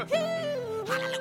Water.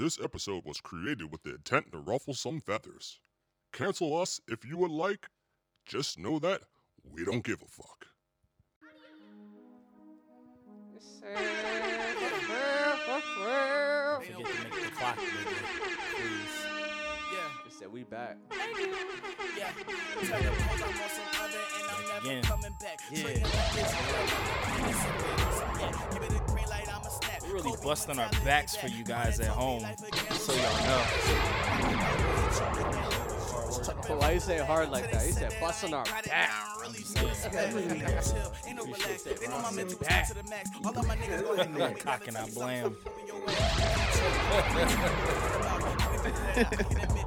This episode was created with the intent to ruffle some feathers. Cancel us if you would like. Just know that we don't give a fuck. Forget to make the clock bigger, please. Yeah, it said we back. Yeah. Again. Yeah. We're really busting our backs for you guys at home, so y'all know. Why you say hard like that? You said busting our back.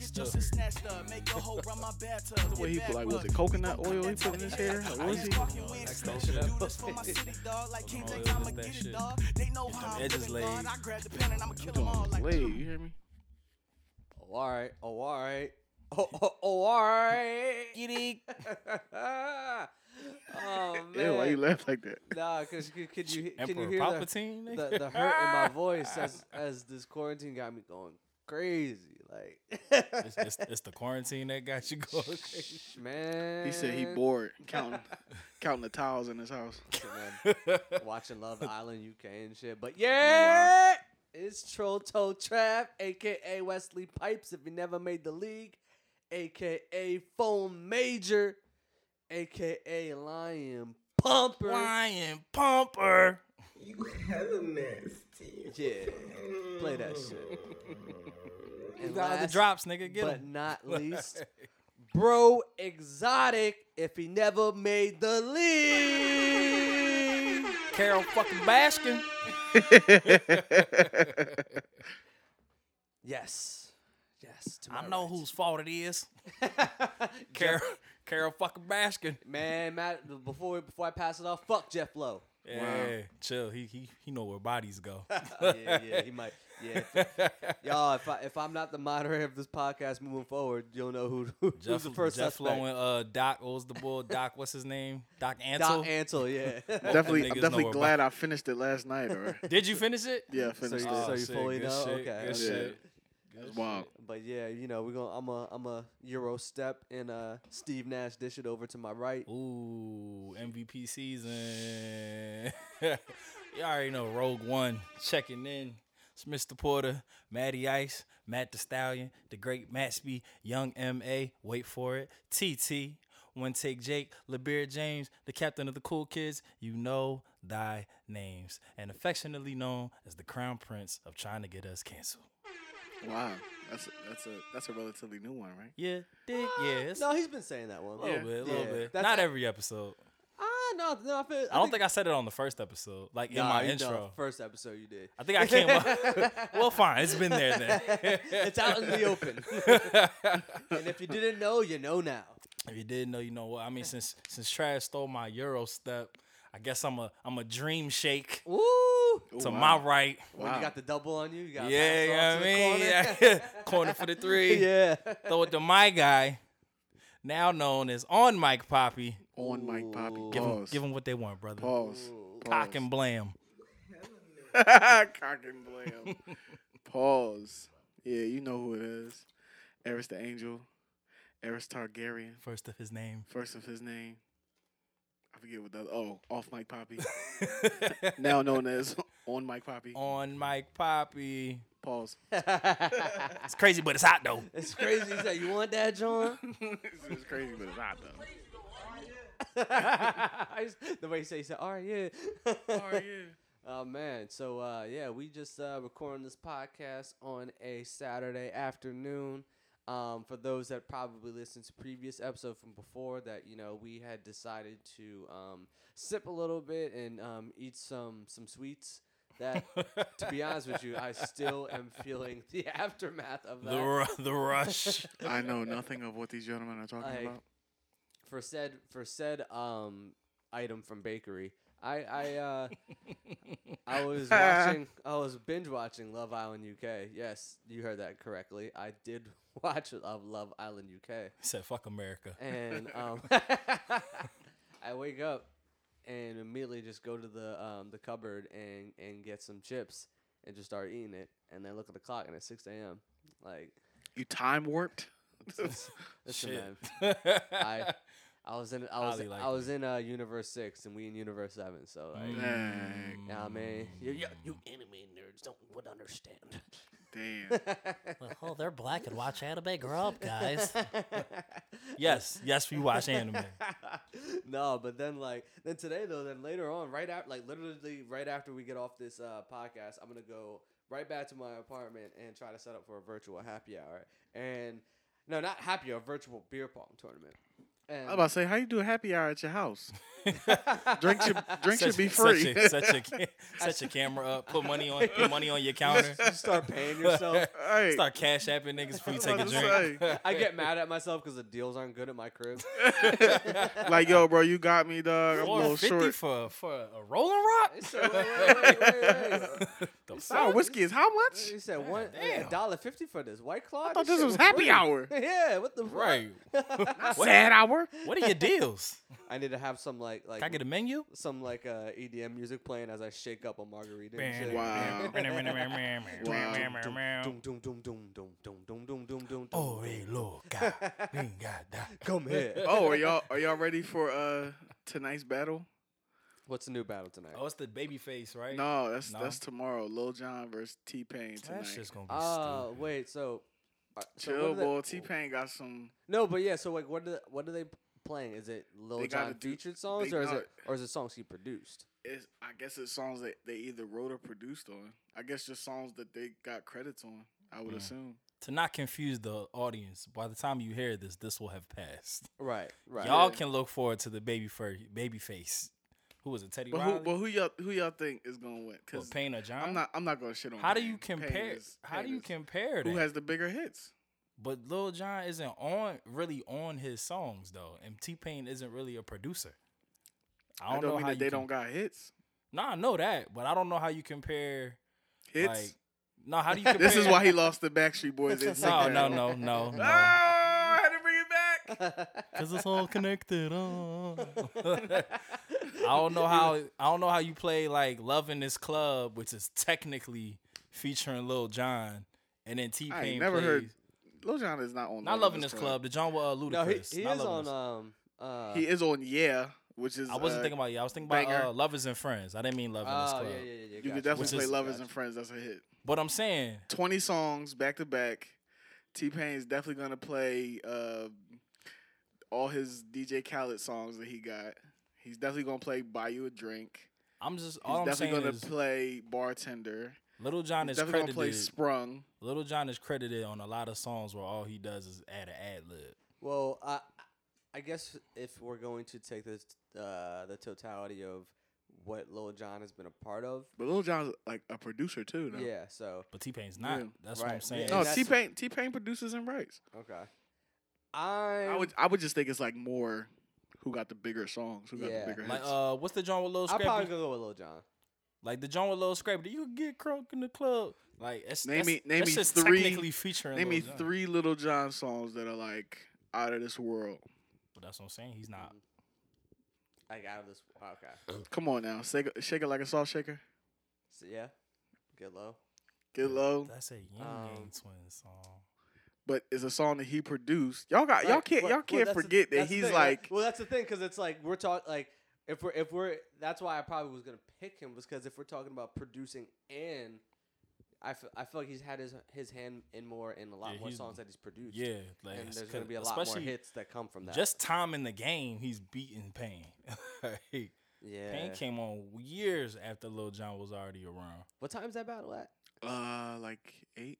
Still. What he put like was it coconut oil he put in his hair? What was he? Next that shit up. Oh, it was that shit. Get them edges laid. He doing was laid. You hear me? Oh, all right. Oh, all right. Oh, oh, oh all right. Giddy. oh Yeah, man. why you laugh like that? Nah, cause could, could you can Emperor you hear the, the, the hurt in my voice as as this quarantine got me going crazy. Like, it's, it's, it's the quarantine that got you going crazy. man. He said he bored counting counting the towels in his house. Man, watching Love Island UK and shit. But yeah, it's Troll Toe Trap, aka Wesley Pipes. If you never made the league, aka Phone Major, aka Lion Pumper. Lion Pumper. You hella nasty. Yeah, play that shit. And got the drops, nigga. Get but 'em. not least, Bro Exotic. If he never made the league. Carole fucking Baskin. Yes. Yes. to I know right. whose fault it is. Carole, Carole fucking Baskin. Man, Matt, before before I pass it off, fuck Jeff Lowe. Yeah, chill. He he he know where bodies go. yeah, yeah, he might. Yeah, y'all. If I if I'm not the moderator of this podcast moving forward, you'll know who, who who's Jeff, the first Jeff suspect. Lowe uh, Doc. What was the bull? Doc. What's his name? Doc Antle. Doc Ansel, yeah. definitely, I'm definitely where glad I finished it last night. Or Did you finish it? yeah, I finished you, it. so you shit, fully good know. shit, okay. Good okay. wild. But yeah, you know, we're gonna I'm a I'm a Euro step and uh Steve Nash dish it over to my right. Ooh, MVP season. you already know Rogue One checking in. It's Mr. Porter, Matty Ice, Matt the Stallion, the great Matsby, Young M.A., wait for it, TT, One Take Jake, LeBeard James, the captain of the cool kids, you know thy names, and affectionately known as the crown prince of trying to get us canceled. Wow, that's a, that's a that's a relatively new one, right? Yeah, dig, yeah, it's No, he's been saying that one. a little Yeah. bit, a little Yeah, bit. that's Not a- every episode. Ah, no, no, I, feel, I don't think I said it on the first episode, like in Nah, my you know, intro. first episode you did. I think I came up. well, fine. It's been there then. it's out in the open. and if you didn't know, you know now. if you didn't know, you know what. I mean, since since Trash stole my Euro step, I guess I'm a I'm a dream shake Woo! to wow. my right. When Wow. you got the double on you, you got Yeah, you know what I mean? Yeah. Corner for the three. yeah. Throw it to my guy, now known as on Mike Poppy. On Mike Poppy. Give him, Pause. give him what they want, brother. Pause. Cock and blam. Cock and blam. Pause. Yeah, you know who it is. Eris the Angel. Eris Targaryen. First of his name. First of his name. I forget what the other. Oh, off Mike Poppy. now known as on Mike Poppy. on Mike Poppy. Pause. It's crazy, but it's hot though. it's crazy. He said, "You want that, John?" it's crazy, but it's hot though. I just- the way he said, he said, "All right, yeah." Oh yeah. Oh man, so uh, yeah, we just uh, recording this podcast on a Saturday afternoon. Um, for those that probably listened to previous episode from before, that you know we had decided to um, sip a little bit and um, eat some some sweets. That, to be honest with you, I still am feeling the aftermath of that. The ru- the rush. I know nothing of what these gentlemen are talking Like, about. for said for said um item from bakery. I I uh I was watching I was binge watching Love Island UK. Yes, you heard that correctly. I did watch Love Island UK. He said, "Fuck America." And um I wake up and immediately just go to the um the cupboard and and get some chips and just start eating it and then look at the clock and it's 6 a.m. Like You time warped. listen Shit. man, I I was in I was Highly I was in uh, universe six and we in universe seven. So like, Mm. Dang. yeah, I mean, you, you, you anime nerds don't would understand. Damn. Oh, they're black and watch anime. Grow up, guys. yes, yes, we watch anime. no, but then like then today though, then later on, right after like literally right after we get off this uh, podcast, I'm gonna go right back to my apartment and try to set up for a virtual happy hour. And no, not happy hour, virtual beer pong tournament. And I was about to say, how you do a happy hour at your house? Drink should drink should be your- free. Set your, set, your, set your camera up. Put money on. Put money on your counter. you start paying yourself. Hey, Start cash apping niggas before you I take a was about drink. I get mad at myself because the deals aren't good at my crib. like yo, bro, you got me, dog. I'm a little 450 short. for for a rolling rock. Wait, wait, wait. The Sour whiskey is how much? He said one damn. a dollar fifty for this white claw. I thought this was happy hour. yeah, what the fuck? Right. Sad hour. What are your deals? I need to have some like like Can I get a menu? some like uh, EDM music playing as I shake up a margarita. and shit. Wow. Oh, loca, vingada. come here. Oh, are y'all are y'all ready for uh tonight's battle? What's the new battle tonight? Oh, it's the Babyface, right? No, that's No? that's tomorrow. Lil Jon versus T Pain tonight. That's just gonna be Oh stupid. wait, so. Uh, so Chill, what are they- boy. T Pain got some. No, but yeah. So like, what are they, what are they playing? Is it Lil They gotta Jon do- featured songs, they or is it or is it songs he produced? It's, I guess it's songs that they either wrote or produced on. I guess just songs that they got credits on. I would Mm. assume. To not confuse the audience, by the time you hear this, this will have passed. Right, right. Y'all can look forward to the baby fur, Babyface. Who was it? Teddy But who, Riley? but who y'all who y'all think is gonna win? Or Because Pain or John? I'm not I'm not gonna shit on. Him. How do Pain. you Pain compare? is- how Pain do you is- compare that? Who has the bigger hits? but Lil Jon isn't on really on his songs though, and T Pain isn't really a producer. I I don't, don't, know mean how that they can- don't got hits. Nah, I know that, but I don't know how you compare. Hits. Like, no, how do you compare? this is why he lost the Backstreet Boys. No, Instagram. no, no, no, no. Ah, I had to bring it back. Cause it's all connected. Oh. I don't know how I don't know how you play like Love in This Club, which is technically featuring Lil Jon, and then T I ain't Pain never plays heard Lil Jon is not on. not Love in This Club, the John with uh, Ludacris. no, he, he is Love on This- um uh. He is on Yeah, which is. I wasn't uh, thinking about yeah, I was thinking about banger. uh, Lovers and Friends. I didn't mean Love in This Oh Club. yeah, yeah, yeah. yeah You gotcha. could definitely Which play is- Lovers gotcha. and Friends. That's a hit. But I'm saying Twenty songs back to back. T Pain is definitely gonna play uh, all his DJ Khaled songs that he got. He's definitely gonna play "Buy You a Drink." I'm just He's all I'm definitely saying gonna is play "Bartender." Little John He's is definitely gonna play credited. "Sprung." Little John is credited on a lot of songs where all he does is add an ad lib. Well, I I guess if we're going to take this uh, the totality of what Lil Jon has been a part of, But Lil Jon's like a producer too. Though. yeah. So But T Pain's not. Yeah. That's what I'm Right. saying. No, T Pain. T Pain produces and writes. okay, I I would. I would just think it's like more who got the bigger songs, who got Yeah. the bigger Like hits. uh, what's the John with Lil I'll Scrappy? probably go with Lil Jon. Like the John with Lil Scrappy. Do you could get crunk in the club. Like it's, Name that's, me- name that's me just three- technically featuring. Name Lil me Jon. three Little John songs that are like out of this world. But that's what I'm saying. He's not. Like out of this. Okay. Come on now, shake it, shake it like a salt shaker. So yeah, get low. Get low, That's a Ying Um, Yang Twins song. But it's a song that he produced. Y'all got y'all Right, can't well- y'all can't that's the- forget that he's like well, that's the thing because it's like we're talking like if we're if we're that's why I probably was gonna pick him was because if we're talking about producing and I feel, I feel like he's had his his hand in more in a lot Yeah, more songs that he's produced. Yeah, like and it's there's gonna 'cause- be a lot more especially hits that come from that. Just time in the game, he's beating Pain. Like, yeah. Pain came on years after Lil Jon was already around. What time's that battle at? uh like eight.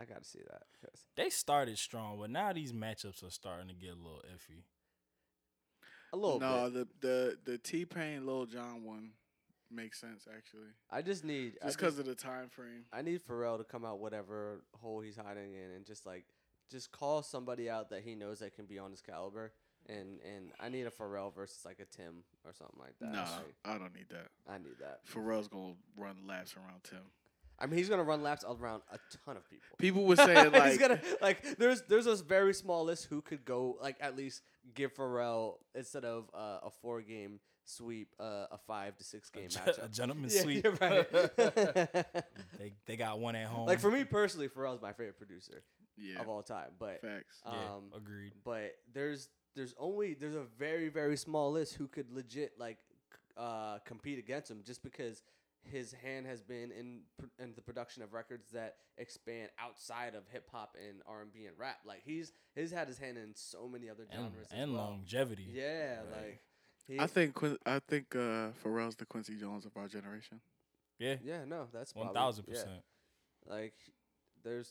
I gotta see that. 'cause- They started strong, but now these matchups are starting to get a little iffy. A little no, bit. the the the T Pain Lil Jon one makes sense actually, I just need I just because of the time frame. I need Pharrell to come out whatever hole he's hiding in and just like just call somebody out that he knows that can be on his caliber. And and I need a Pharrell versus like a Tim or something like that. No, Like, I don't need that. I need that. Pharrell's gonna run laps around Tim. I mean, he's gonna run laps around a ton of people. People were saying like he's gonna like there's there's a very small list who could go like at least give Pharrell instead of uh, a four game sweep uh, a five to six game Ge- matchup. a gentleman's Yeah, sweep. you're right. They they got one at home. like for me personally, Pharrell's my favorite producer yeah, of all time. But facts. yeah, um, agreed. but there's there's only there's a very very small list who could legit like uh, compete against him just because his hand has been in in the production of records that expand outside of hip hop and R and B and rap. Like he's he's had his hand in so many other And, genres as and well. longevity. Yeah, Right. like he, I think Quin- I think uh, Pharrell's the Quincy Jones of our generation. Yeah, yeah, no, that's thousand yeah. percent. Like there's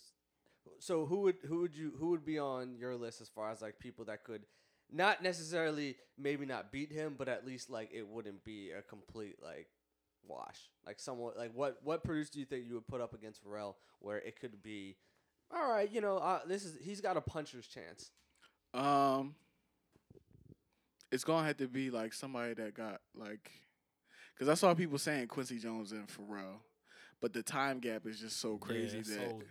so who would who would you who would be on your list as far as like people that could not necessarily maybe not beat him, but at least like it wouldn't be a complete like wash. Like someone like what what producer do you think you would put up against Pharrell where it could be all right, you know, uh, this is he's got a puncher's chance. Um, it's gonna have to be like somebody that got like, because I saw people saying Quincy Jones and Pharrell, but the time gap is just so crazy yeah, that. so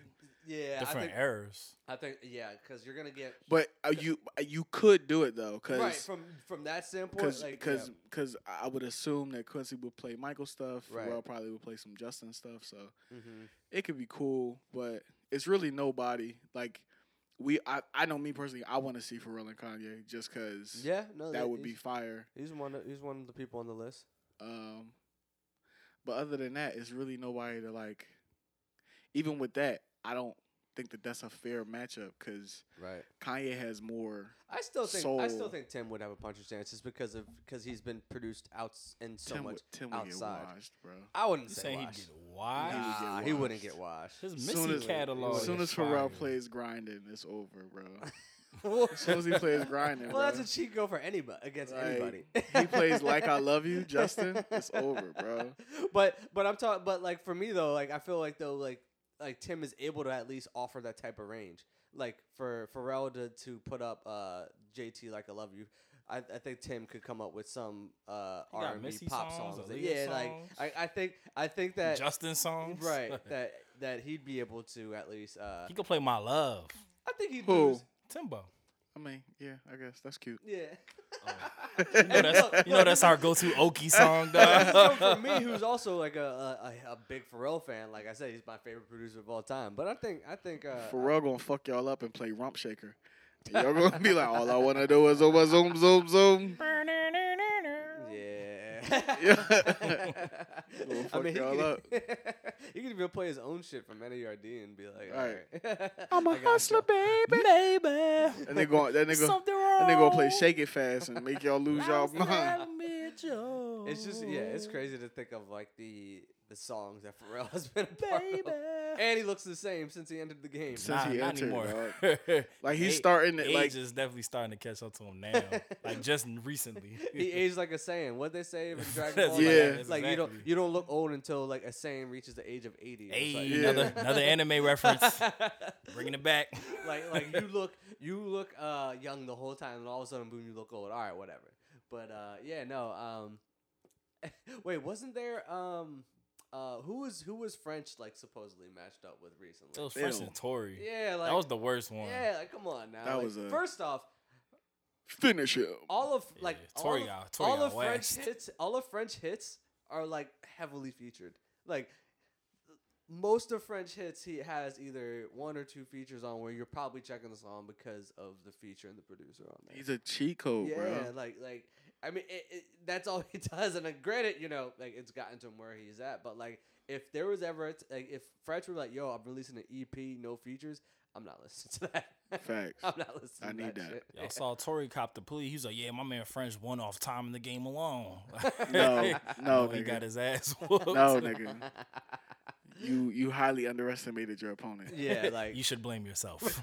Yeah, I different think eras. I think yeah, because you're gonna get But uh, you uh, you could do it though, right because from from that standpoint. because like, because yeah. I would assume that Quincy would play Michael stuff. Right. Pharrell probably would play some Justin stuff. So Mhm. it could be cool, but it's really nobody like. We, I, I know me personally. I want to see Pharrell and Kanye just because yeah, no, that would be fire. He's one. Of, he's one of the people on the list. Um, but other than that, it's really nobody to like. Even with that, I don't think that that's a fair matchup because Right. Kanye has more. I still think I still think Tim would have a puncher's chance just because of because he's been produced out in so Tim, much. would- Tim would outside. get washed, bro. I wouldn't You say he'd get wide? He would get Nah, he wouldn't get washed. His Soon as- catalog. As soon as Pharrell fire. plays grinding, it's over, bro. well, As soon as he plays grinding, well, that's a cheat go for anybody against Like, anybody. he plays like I love you, Justin. It's over, bro. But but I'm talking. But like for me though, like I feel like though like like Tim is able to at least offer that type of range. Like for Pharrell to to put up uh JT like I love you. I, I think Tim could come up with some uh, R and B pop songs, songs. Aaliyah yeah, songs. like I, I think I think that Justin songs. right that that he'd be able to at least. Uh, he could play my love. I think he'd Who? lose. Timbo. I mean, yeah, I guess that's cute. Yeah. You know that's, you know that's our go-to Okie song, so dog. for me, who's also like a, a, a big Pharrell fan, like I said, he's my favorite producer of all time. But I think I think uh, Pharrell gonna fuck y'all up and play Rump Shaker. Y'all gonna be like, all I wanna do is zoom, zoom, zoom, zoom. Yeah. Gonna I fuck mean, he y'all could, up. he could even play his own shit from NERD and be like, all Right. right. I'm a I gotcha. hustler, baby. Baby. And they going, that nigga, Something wrong. and they gonna play Shake It Fast and make y'all lose y'all mind. It's just yeah, it's crazy to think of like the the songs that Pharrell has been a part of. And he looks the same since he entered the game. Since Nah, he not entered, anymore. dog. Like, he's Age- starting it, Age like- is definitely starting to catch up to him now. like just recently. he aged like a Saiyan. What they say in Dragon That's Ball? Yeah. Like, like you don't exactly. you don't look old until like a Saiyan reaches the age of eighty. It's Hey, like- Yeah. another another anime reference. Bringing it back. like like you look you look uh young the whole time, and all of a sudden boom, you look old. All right, whatever. But uh yeah, no. Um, wait, wasn't there um uh who was who was French like supposedly matched up with recently? It was Ew. French and Tory. yeah, like that was the worst one. yeah, like come on now. That Like, was a- first off. Finish him. All of like Yeah, Tory all, got- of, Tory all got of French hits, all of French hits are like heavily featured. Like most of French hits, he has either one or two features on where you're probably checking the song because of the feature and the producer on there. He's a cheat code, yeah, bro. like like I mean, it, it, that's all he does. And uh, granted, you know, like it's gotten to him where he's at. But like, if there was ever a t- like if French were like, "Yo, I'm releasing an EP, no features," I'm not listening to that. Facts. I'm not listening. I to need that. that. shit. Y'all saw Tory cop the plea. He was like, "Yeah, my man French won off time in the game alone." No, no, he nigga. got his ass whooped. No, nigga. You you highly underestimated your opponent. Yeah, like You should blame yourself.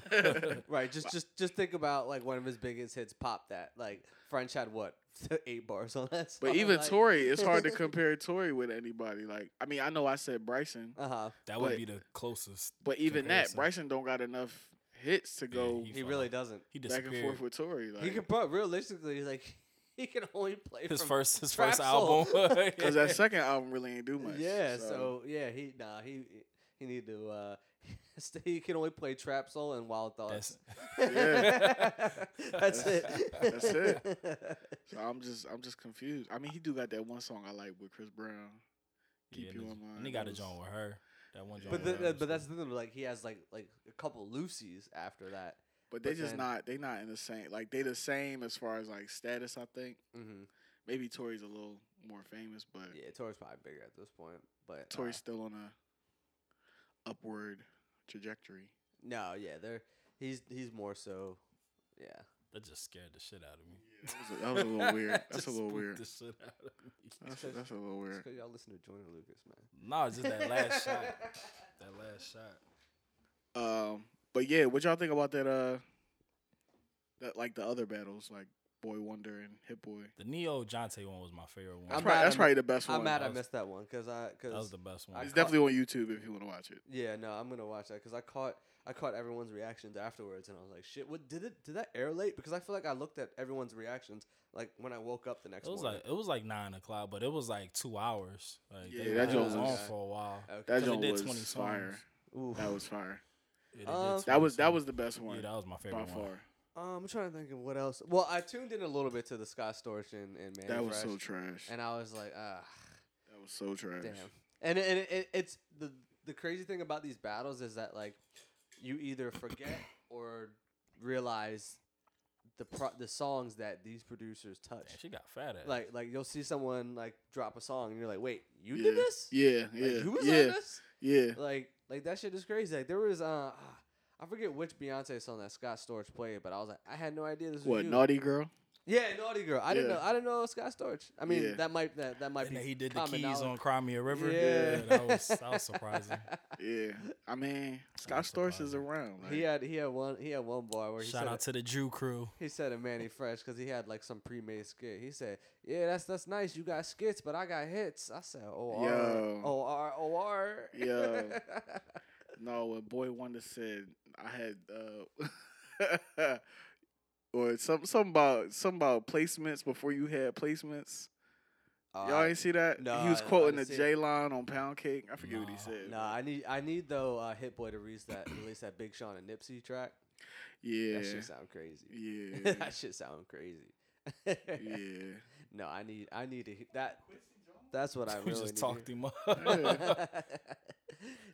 right. Just just just think about like one of his biggest hits, "Pop That." Like French had what eight bars on that. But even like, Tory, it's hard to compare Tory with anybody. Like, I mean, I know I said Bryson, Uh huh. that would But- be the closest. but even comparison. that, Bryson don't got enough hits to go he He fell really off. doesn't. He back and forth with Tory. He can Like, put realistically like he can only play his from first his trap first soul. album. because that second album really ain't do much. Yeah, so. yeah, he nah he he need to uh stay, he can only play trap soul and wild thoughts. That's it. That's it. So I'm just I'm just confused. I mean, he do got that one song I like with Chris Brown. Keep Yeah, you and in mind. and he got a joint with her. That one joint. But the, her uh, was but that's the thing. Like he has like like a couple Lucy's after that. But they but just then- not they not in the same like they the same as far as like status. I think Mm-hmm. maybe Tory's a little more famous, but Yeah, Tory's probably bigger at this point. But uh, Tory's still on a upward trajectory. no, yeah, they're he's he's more so. Yeah, That just scared the shit out of me. That was a, that was a little weird. That's a little weird. The shit out of me. That's a, that's a little weird. because y'all listen to Joyner Lucas, man. No, it's just that last shot. That last shot. Um, but yeah, what y'all think about that? Uh, that like the other battles, like Boi-1da and Hit Boy. The Ne-Yo Jonte one was my favorite one. That's, I'm probably, that's I- probably the best one. I'm mad I was- missed that one because I because that was the best one. I It's caught- definitely on YouTube if you want to watch it. Yeah, no, I'm gonna watch that because I caught I caught everyone's reactions afterwards, and I was like, "Shit, what did it? Did that air late?" Because I feel like I looked at everyone's reactions like when I woke up the next It was morning. like it was like nine o'clock, but it was like two hours. Like Yeah, they, that it joint was on was- for a while. Okay. That 'Cause it joint did was 20 fire. Ooh. That was fire. Yeah, they Um, That was that was the best one yeah, that was my by favorite one. far. Um, I'm trying to think of what else. Well, I tuned in a little bit to the Scott Storch and, and Manny That was Fresh, so trash. and I was like, ah, That was so trash. damn. And and it, it, it's the the crazy thing about these battles is that like you either forget or realize the pro- the songs that these producers touch. Man, she got fat ass. Like like you'll see someone like drop a song and you're like, wait, you yeah. did this? Yeah, Like, yeah, you was yeah, on this? yeah. Like like that shit is crazy. Like there was uh I forget which Beyonce song that Scott Storch played, but I was like, I had no idea this was What you. Naughty Girl? Yeah, Naughty Girl. I didn't know. I didn't know Scott Storch. I mean, Yeah. that might that, that might and be. then he did the common keys knowledge. on Cry Me a River. Yeah. that was that was surprising. Yeah, I mean Scott That's Storch is around. Like, He had he had one he had one bar where he Shout said out to the Jew crew. he said a Mannie Fresh because he had like some pre-made skit. He said, "Yeah, that's that's nice. You got skits, but I got hits." I said, "O R Yo. O R O R." Yo. no, when Boi-1da said I had uh or some something about some about placements before you had placements. Uh, Y'all ain't see that? no, he was I- I quoting the. J line on Pound Cake. I forget what he said. No, I need I need though uh, Hit Boy to release that release that Big Sean and Nipsey track. Yeah. That shit sound crazy. Yeah. that shit sound crazy. yeah. No, I need I need to he- that. That's what I We really just need talked to him up.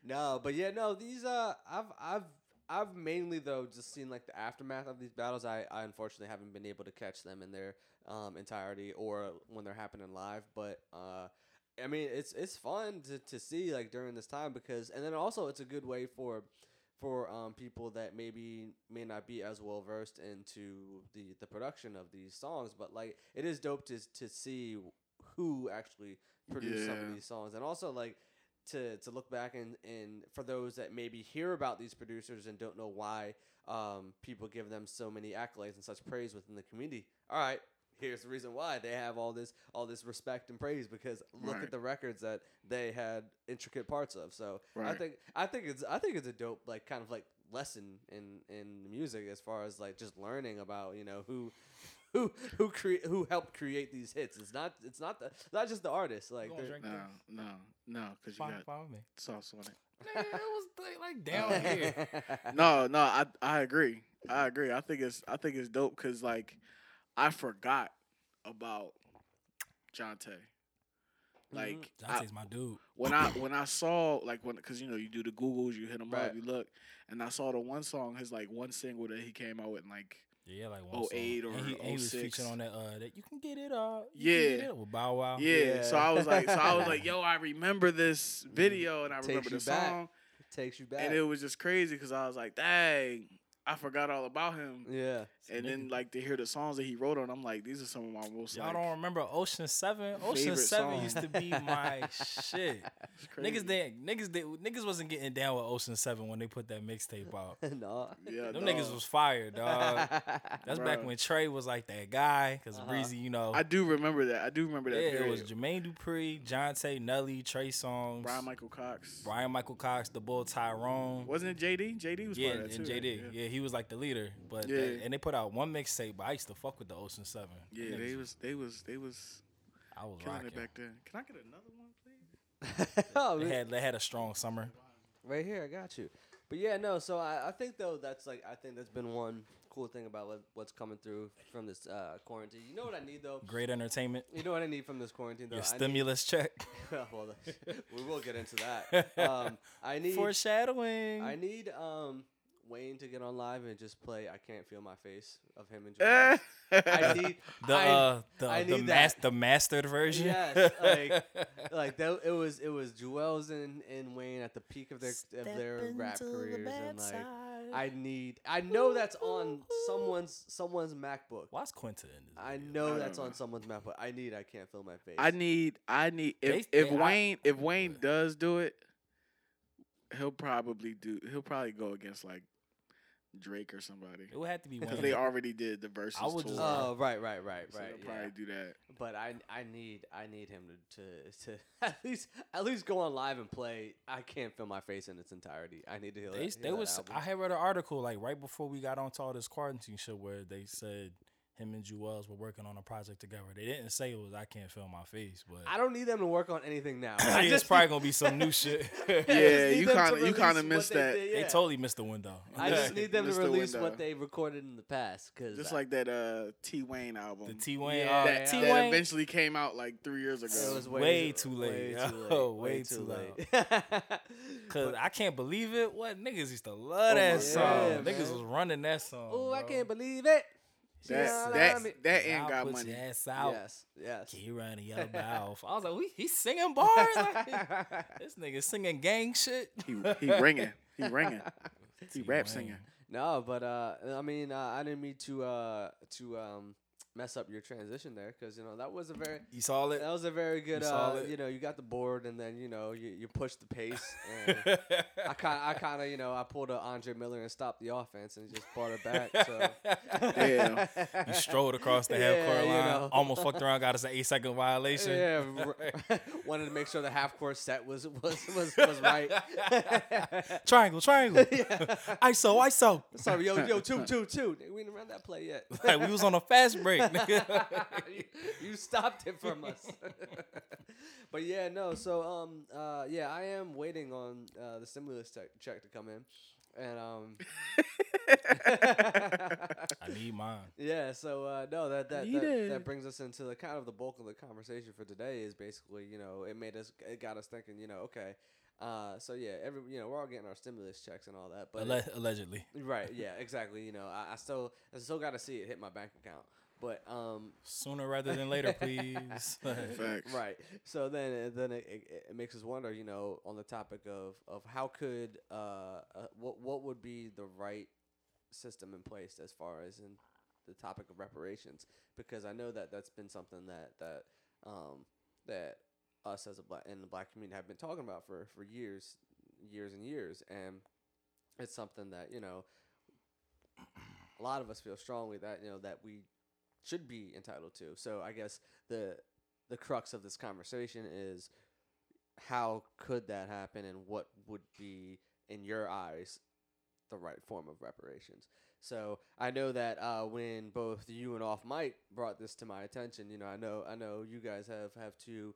No, but yeah, no. These uh, I've I've I've mainly though just seen like the aftermath of these battles. I, I unfortunately haven't been able to catch them in their um entirety or when they're happening live. But uh, I mean, it's it's fun to, to see like during this time because and then also it's a good way for for um people that maybe may not be as well versed into the the production of these songs, but like it is dope to to see who actually produced some of these songs and also like to to look back and and for those that maybe hear about these producers and don't know why um, people give them so many accolades and such praise within the community. All right, here's the reason why they have all this all this respect and praise because look Right. at the records that they had intricate parts of. So I think I think it's I think it's a dope like kind of like lesson in in music as far as like just learning about you know who. Who who cre- who helped create these hits? It's not it's not the not just the artist. Like Go on, they're- drink No, no, no, because you Fine, got fine with me. sauce on it. Nigga, it was like, like down here. No, no, I I agree. I agree. I think it's I think it's dope because like I forgot about Jonte. Like I, my dude. when I when I saw like when because you know you do the Googles, you hit them Right. up, you look, and I saw the one song, his like one single that he came out with, and like Yeah, like one 08 song. or and he, and he was 06. featured on that uh that you can get it up. Yeah. get it up with Bow Wow. yeah. So I was like, so I was like, yo, I remember this video and I Takes remember you the back. song, takes you back. and it was just crazy because I was like, dang, I forgot all about him. yeah. And then like to hear the songs that he wrote on, I'm like, these are some of my most Y'all like, don't remember Ocean Seven? Ocean Seven song. used to be my shit. crazy. Niggas did niggas did niggas wasn't getting down with Ocean Seven when they put that mixtape out. no. Yeah, Them dog. niggas was fire, dog. That's back when Trey was like that guy, because Uh-huh. Breezy, you know. I do remember that. I do remember that. yeah, it period. was Jermaine Dupri, Jonte, Nelly, Trey Songz, Bryan Michael Cox. Bryan Michael Cox, the Bull Tyrone. Wasn't it JD? JD was yeah, part of that and too. right? JD. Yeah. he was like the leader. But Yeah. they- and they put out one mixtape, but I used to fuck with the Ocean Seven. Yeah, Them they was they was they was I was killing rocking. it back then. Can I get another one, please? oh, They had they had a strong summer. right here, I got you. But yeah, no. So I, I think though that's like I think that's been one cool thing about what, what's coming through from this uh, quarantine. You know what I need though. Great entertainment. You know what I need from this quarantine though. Your I need- stimulus check. well, we will get into that. Um, I need Foreshadowing. I need um Wayne to get on live and just play "I Can't Feel My Face" of him and Juelz. I need the I, uh the I the need mas- the mastered version. Yes, like like that. It was it was Juelz and, and Wayne at the peak of their of their rap careers, and like I need I know that's on someone's someone's MacBook. Why's Quinta in this? I video? know I that's don't on someone's MacBook. I need I can't feel my face. I need I need if They- if they- I- Wayne if Wayne does do it, he'll probably do he'll probably go against like Drake or somebody It would have to be because they already did the verses I would tour. just- Oh right right right so right. they'll yeah. probably do that. But I I need I need him to, to to at least at least go on live and play. I can't feel my face in its entirety. I need to hear They, that. they hear that was album. I had read an article like right before we got onto all this quarantine shit where they said him and Juelz were working on a project together. They didn't say it was I can't feel my face, but I don't need them to work on anything now. I I it's probably gonna be some new shit. Yeah, you kinda- you kinda what missed they that. did, They totally missed the window. I just need them to Missed the release what they recorded in the past, cause Just I- like that uh T Wayne album. the T Wayne, Yeah, that, T that Wayne, eventually came out like three years ago. it was way, way too late. Way too late. Oh, way, way too too late. Cause I can't believe it. What niggas used to love Oh that my song. God. niggas was running that song. oh, I can't believe it. That Yeah, that that Cause end got put money. Your ass out. Yes, yes. Keep running your mouth. I was like, we, he's singing bars. Like, this nigga singing gang shit. He he ringing. He ringing. He rap T-Wayne. singing. No, but uh, I mean, uh, I didn't mean to uh to um mess up your transition there because you know that was a very You saw it. that was a very good You uh solid? you know you got the board and then you know you, you pushed the pace and I kind I kind of you know I pulled a Andre Miller and stopped the offense and just brought it back so Damn. You strolled across the half Yeah, court you line, know. almost fucked around, got us an eight second violation. yeah wanted to make sure the half court set was was was, was right Triangle, triangle. ISO, ISO. sorry yo yo two two two we didn't run that play yet Like we was on a fast break. Nigga. you, you stopped it from us. but yeah, no. So um uh yeah, I am waiting on uh, the stimulus check, check to come in, and um. I need mine. Yeah, so uh, no, that that, that that brings us into the kind of the bulk of the conversation for today is basically you know it made us it got us thinking you know okay, uh, so yeah every you know we're all getting our stimulus checks and all that but Alle- allegedly. right yeah exactly you know I, I still I still got to see it hit my bank account but um Sooner rather than later, please. Facts. Right. So then, uh, then it, it, it makes us wonder, you know, on the topic of, of how could uh, uh what what would be the right system in place as far as in the topic of reparations, because I know that that's been something that that um that us as a black in the black community have been talking about for for years, years and years, and it's something that you know a lot of us feel strongly that you know that we should be entitled to. So I guess the the crux of this conversation is how could that happen and what would be in your eyes the right form of reparations. So I know that uh, when both you and Off Mike brought this to my attention, you know, I know I know you guys have have two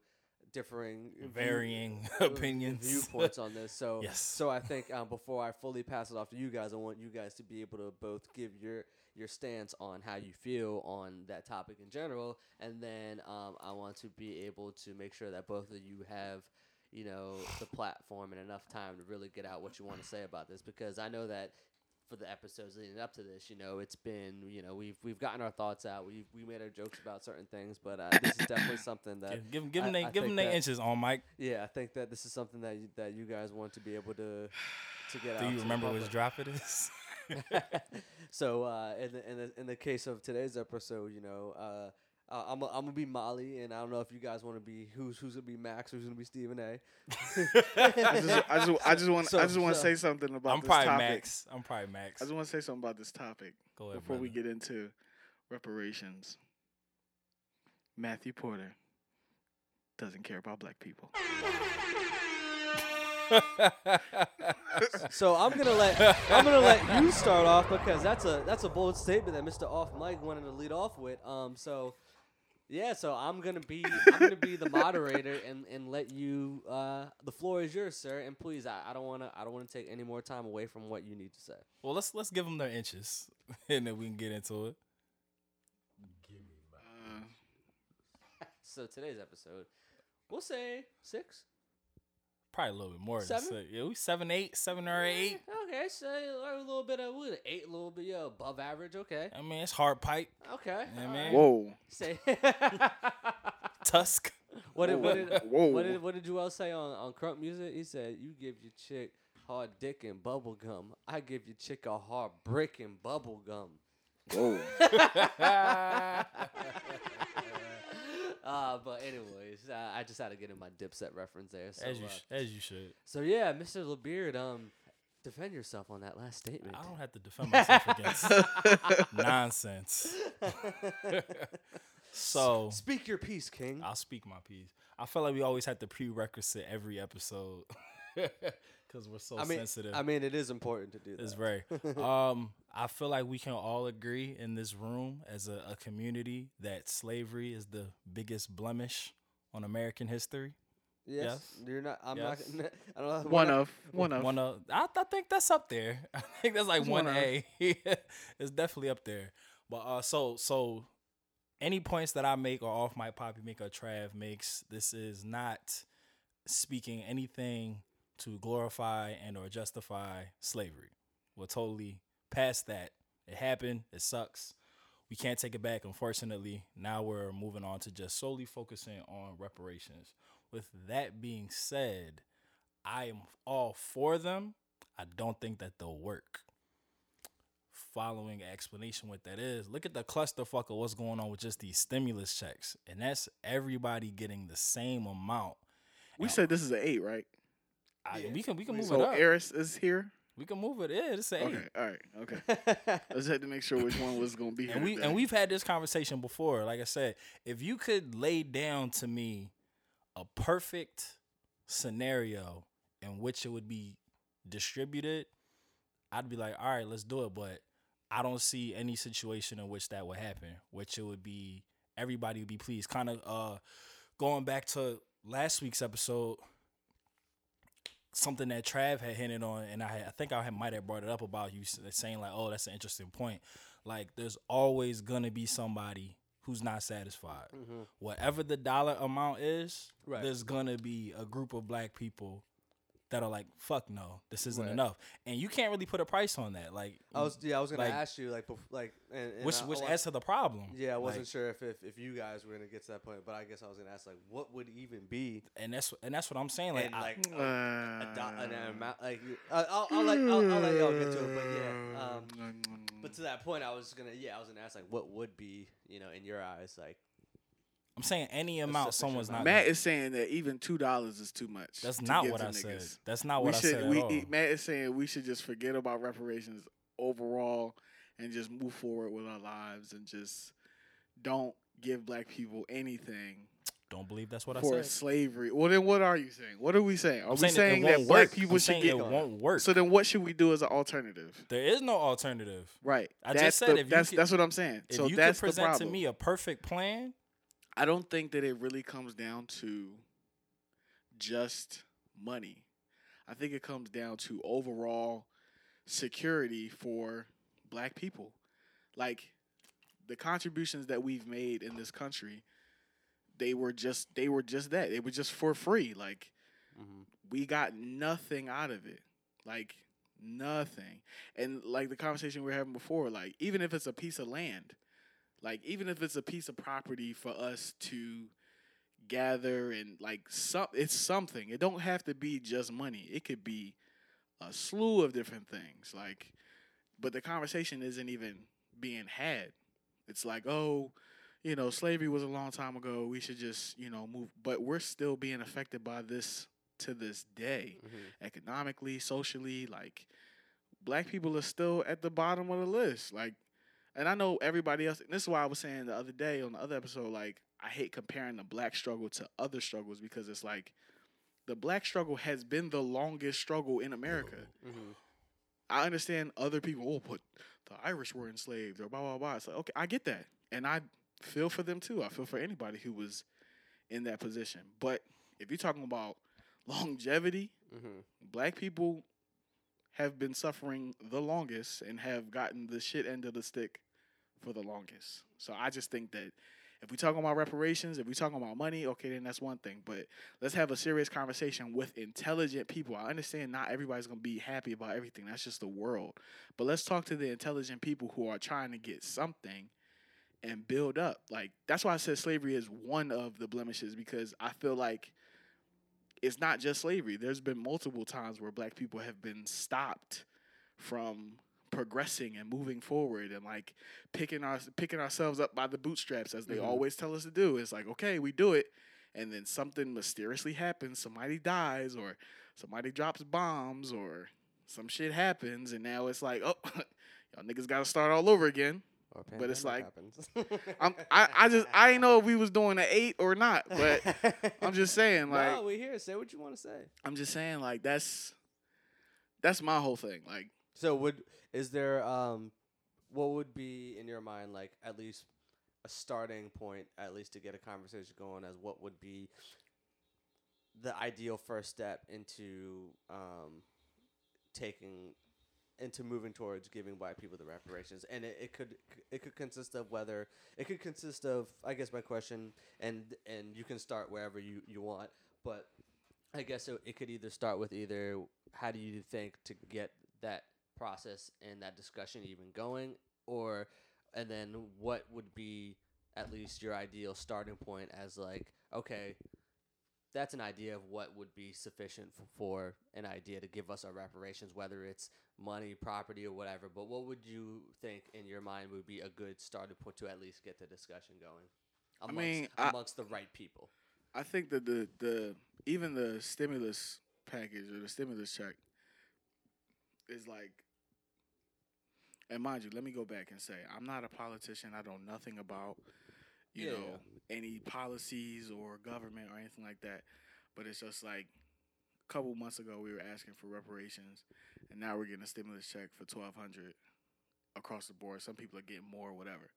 differing Varying uh, opinions. viewpoints on this. So Yes. so I think um, before I fully pass it off to you guys, I want you guys to be able to both give your your stance on how you feel on that topic in general, and then um, I want to be able to make sure that both of you have you know the platform and enough time to really get out what you want to say about this because I know that for the episodes leading up to this, you know, it's been, you know, we've we've gotten our thoughts out. We've we made our jokes about certain things, but uh, this is definitely something that Give, give, give I- them they, give them their inches on Mike. yeah, I think that this is something that you, that you guys want to be able to to get out. Do to you remember which drop it is? so uh, in the, in the in the case of today's episode, you know, uh, I'm i I'm gonna be Molly, and I don't know if you guys want to be who's who's gonna be Max, or who's gonna be Stephen A. I just, I just, want, I just want to so- say something about I'm this probably topic. Max. I'm probably Max. I just want to say something about this topic Go ahead, before we get into reparations. Matthew Porter doesn't care about black people. So I'm gonna let I'm gonna let you start off because that's a that's a bold statement that Mr. Off Mike wanted to lead off with. Um, so yeah, so I'm gonna be I'm gonna be the moderator and, and let you. Uh, the floor is yours, sir. And please, I, I don't wanna I don't wanna take any more time away from what you need to say. Well, let's let's give them their inches, and then we can get into it. So today's episode, we'll say six. Probably a little bit more. than Seven? six. Yeah, we seven, eight, seven or eight. Okay, so a little bit of what, eight, a little bit yeah, above average. Okay, I mean, it's hard pipe, okay. Yeah, all man. right. whoa, Say tusk. what did what did Whoa. what did what did Juelz say on on Crunk Muzik? He said, "You give your chick hard dick and bubble gum. I give your chick a hard brick and bubble gum." whoa. uh, but anyways, uh, I just had to get in my Dipset reference there. So, as you uh, as you should. so yeah, Mr. LeBeard, um, defend yourself on that last statement. I don't have to defend myself against nonsense. so Speak your piece, King. I'll speak my piece. I feel like we always have to prerequisite every episode because we're so I mean, sensitive. I mean, it is important to do that. It's very. um, I feel like we can all agree in this room as a, a community that slavery is the biggest blemish on American history. yes, yes. you're not. I'm Yes. not. I don't know. we're One not- of, one of. One of, I, I think that's up there. I think that's like It's one one A. it's definitely up there. But uh, so so, any points that I make or off my poppy make or Trav makes, this is not speaking anything to glorify and or justify slavery. We're totally past that. It happened. It sucks. We can't take it back, unfortunately. Now we're moving on to just solely focusing on reparations. With that being said, I am all for them. I don't think that they'll work. Following explanation what that is, look at the clusterfuck of what's going on with just these stimulus checks, and that's everybody getting the same amount. We said this is an eight, right? I, we can we can move so it up. Eris is here. we can move it. Yeah, it's eight. Okay, all right, okay. I just had to make sure which one was gonna be here. and we today. and we've had this conversation before. Like I said, if you could lay down to me a perfect scenario in which it would be distributed, I'd be like, all right, let's do it. But I don't see any situation in which that would happen, which it would be everybody would be pleased. Kind of uh going back to last week's episode, something that Trav had hinted on, and I, had, I think I had, might have brought it up about you saying like, "Oh, that's an interesting point." Like, there's always gonna be somebody who's not satisfied. Mm-hmm. Whatever the dollar amount is, Right. there's gonna be a group of black people that are like, "Fuck no, this isn't Right. enough," and you can't really put a price on that. Like, I was yeah, I was gonna Like- ask you like bef- like and, and which I- which I adds to the problem. yeah, I wasn't Like, sure if, if if you guys were gonna get to that point, but I guess I was gonna ask like what would even be and that's and that's what I'm saying. Like, and I- like Uh, a, do- an amount like uh, I'll, I'll let I'll, I'll let y'all get to it, but yeah. Um, but to that point, I was gonna yeah, I was gonna ask like what would be you know in your eyes like I'm saying any amount someone's not. amount. Matt is saying that even two dollars is too much. That's to not give what to I said. niggas. That's not we what I should. said at we, all. Matt is saying we should just forget about reparations overall and just move forward with our lives and just don't give black people anything Don't believe that's what I said. for said. slavery. Well, then what are you saying? What are we saying? Are I'm we saying, saying, it that won't black work. people I'm should get? it won't work. So then, what should we do as an alternative? there is no alternative. Right. I that's just said the, if you that's could- that's what I'm saying. If so you that's could the present to me a perfect plan, I don't think that it really comes down to just money. I think it comes down to overall security for black people. Like the contributions that we've made in this country, they were just they were just that. They were just for free. Like Mhm. we got nothing out of it. Like nothing. And like the conversation we were having before, like even if it's a piece of land, like even if it's a piece of property for us to gather and like some it's something. It don't have to be just money. It could be a slew of different things. Like but the conversation isn't even being had. It's like, oh, you know, slavery was a long time ago. We should just, you know, move but we're still being affected by this to this day Mhm. economically, socially, like black people are still at the bottom of the list. Like and I know everybody else and this is why I was saying the other day on the other episode, like I hate comparing the black struggle to other struggles because it's like the black struggle has been the longest struggle in America. Mhm. I understand other people, oh, but the Irish were enslaved or blah blah blah. It's like, okay, I get that. And I feel for them too. I feel for anybody who was in that position. But if you're talking about longevity, Mhm. black people have been suffering the longest and have gotten the shit end of the stick for the longest. So I just think that if we talk about reparations, if we talk about money, okay, then that's one thing. But let's have a serious conversation with intelligent people. I understand not everybody's gonna be happy about everything. That's just the world. But let's talk to the intelligent people who are trying to get something and build up. Like that's why I said slavery is one of the blemishes because I feel like it's not just slavery. There's been multiple times where black people have been stopped from progressing and moving forward and like picking our picking ourselves up by the bootstraps as they Mhm. always tell us to do. It's like, okay, we do it and then something mysteriously happens, somebody dies or somebody drops bombs or some shit happens and now it's like, oh, y'all niggas got to start all over again. But it's like- I'm, I, I just I didn't know if we was doing an eight or not, but I'm just saying like no, we here. Say what you want to say. I'm just saying like that's that's my whole thing. Like So would is there um what would be in your mind like at least a starting point at least to get a conversation going as what would be the ideal first step into um taking into moving towards giving white people the reparations? And it, it could it could consist of whether it could consist of I guess my question and and you can start wherever you you want but I guess it, it could either start with either how do you think to get that process and that discussion even going, or and then what would be at least your ideal starting point as like okay, that's an idea of what would be sufficient f- for an idea to give us our reparations, whether it's money, property, or whatever. But what would you think in your mind would be a good starting point to at least get the discussion going? I Amongst, mean, I- amongst the right people. I think that the the even the stimulus package or the stimulus check is like and mind you, let me go back and say I'm not a politician. I know nothing about you Yeah, know any policies or government or anything like that. But it's just like a couple months ago we were asking for reparations and now we're getting a stimulus check for twelve hundred across the board. Some people are getting more, whatever.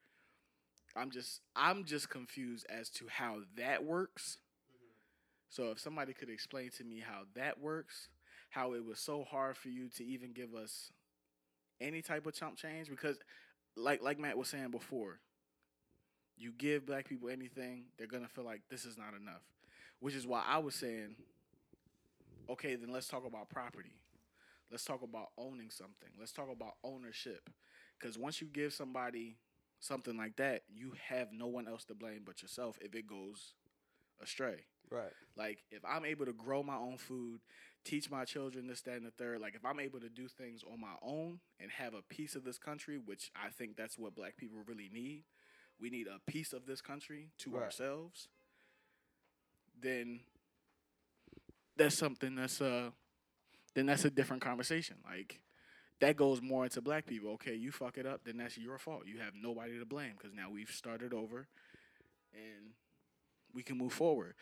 I'm just I'm just confused as to how that works. Mm-hmm. So if somebody could explain to me how that works, how it was so hard for you to even give us any type of chump change because like like Matt was saying before, you give black people anything, they're going to feel like this is not enough. Which is why I was saying okay, then let's talk about property. Let's talk about owning something. Let's talk about ownership. Cuz once you give somebody something like that, you have no one else to blame but yourself if it goes astray. Right. Like if I'm able to grow my own food, teach my children this, that, and the third, like if I'm able to do things on my own and have a piece of this country, which I think that's what black people really need, we need a piece of this country to Right. ourselves, then that's something that's uh then that's a different conversation. Like that goes more into black people. Okay, you fuck it up, then that's your fault. You have nobody to blame because now we've started over, and we can move forward.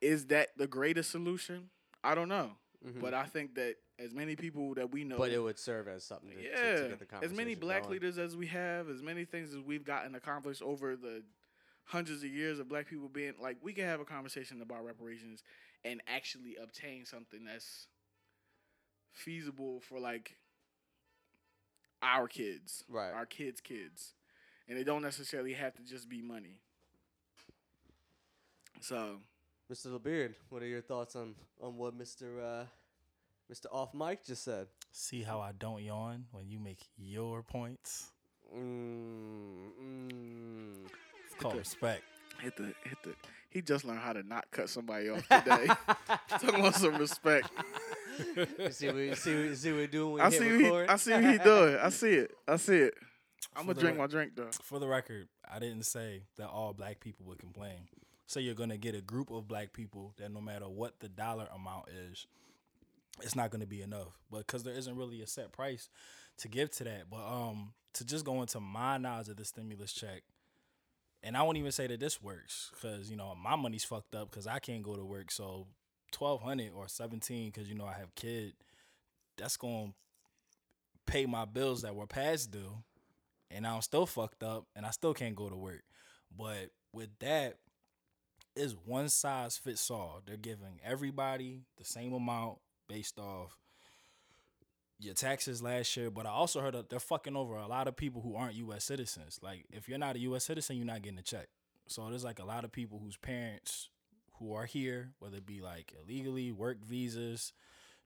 Is that the greatest solution? I don't know, Mhm. but I think that as many people that we know, but it would serve as something to, to- to yeah, get the as many black going. leaders as we have, as many things as we've gotten accomplished over the hundreds of years of black people being like, we can have a conversation about reparations and actually obtain something that's feasible for like our kids, Right. Our kids' kids, and it don't necessarily have to just be money. So Mr. LeBeard, what are your thoughts on on what Mr. Uh, Mr. Off Mic just said? See how I don't yawn when you make your points? Mm, mm. It's called respect. hit the hit the. He just learned how to not cut somebody off today. Talking about some respect. you see what you see what, see what we're doing when I we see what he. I see what he doing. I see it. I see it. I'm For gonna drink re- my drink though. For the record, I didn't say that all black people would complain. So you're gonna get a group of black people that no matter what the dollar amount is, it's not gonna be enough. But because there isn't really a set price to give to that. But um, to just go into my knowledge of the stimulus check, and I won't even say that this works because you know my money's fucked up because I can't go to work. So twelve hundred or seventeen because you know I have kid, that's gonna pay my bills that were past due and I'm still fucked up and I still can't go to work. But with that, it's one size fits all. They're giving everybody the same amount based off your taxes last year. But I also heard that they're fucking over a lot of people who aren't US citizens. Like if you're not a US citizen, you're not getting a check. So there's like a lot of people whose parents who are here, whether it be like illegally, work visas,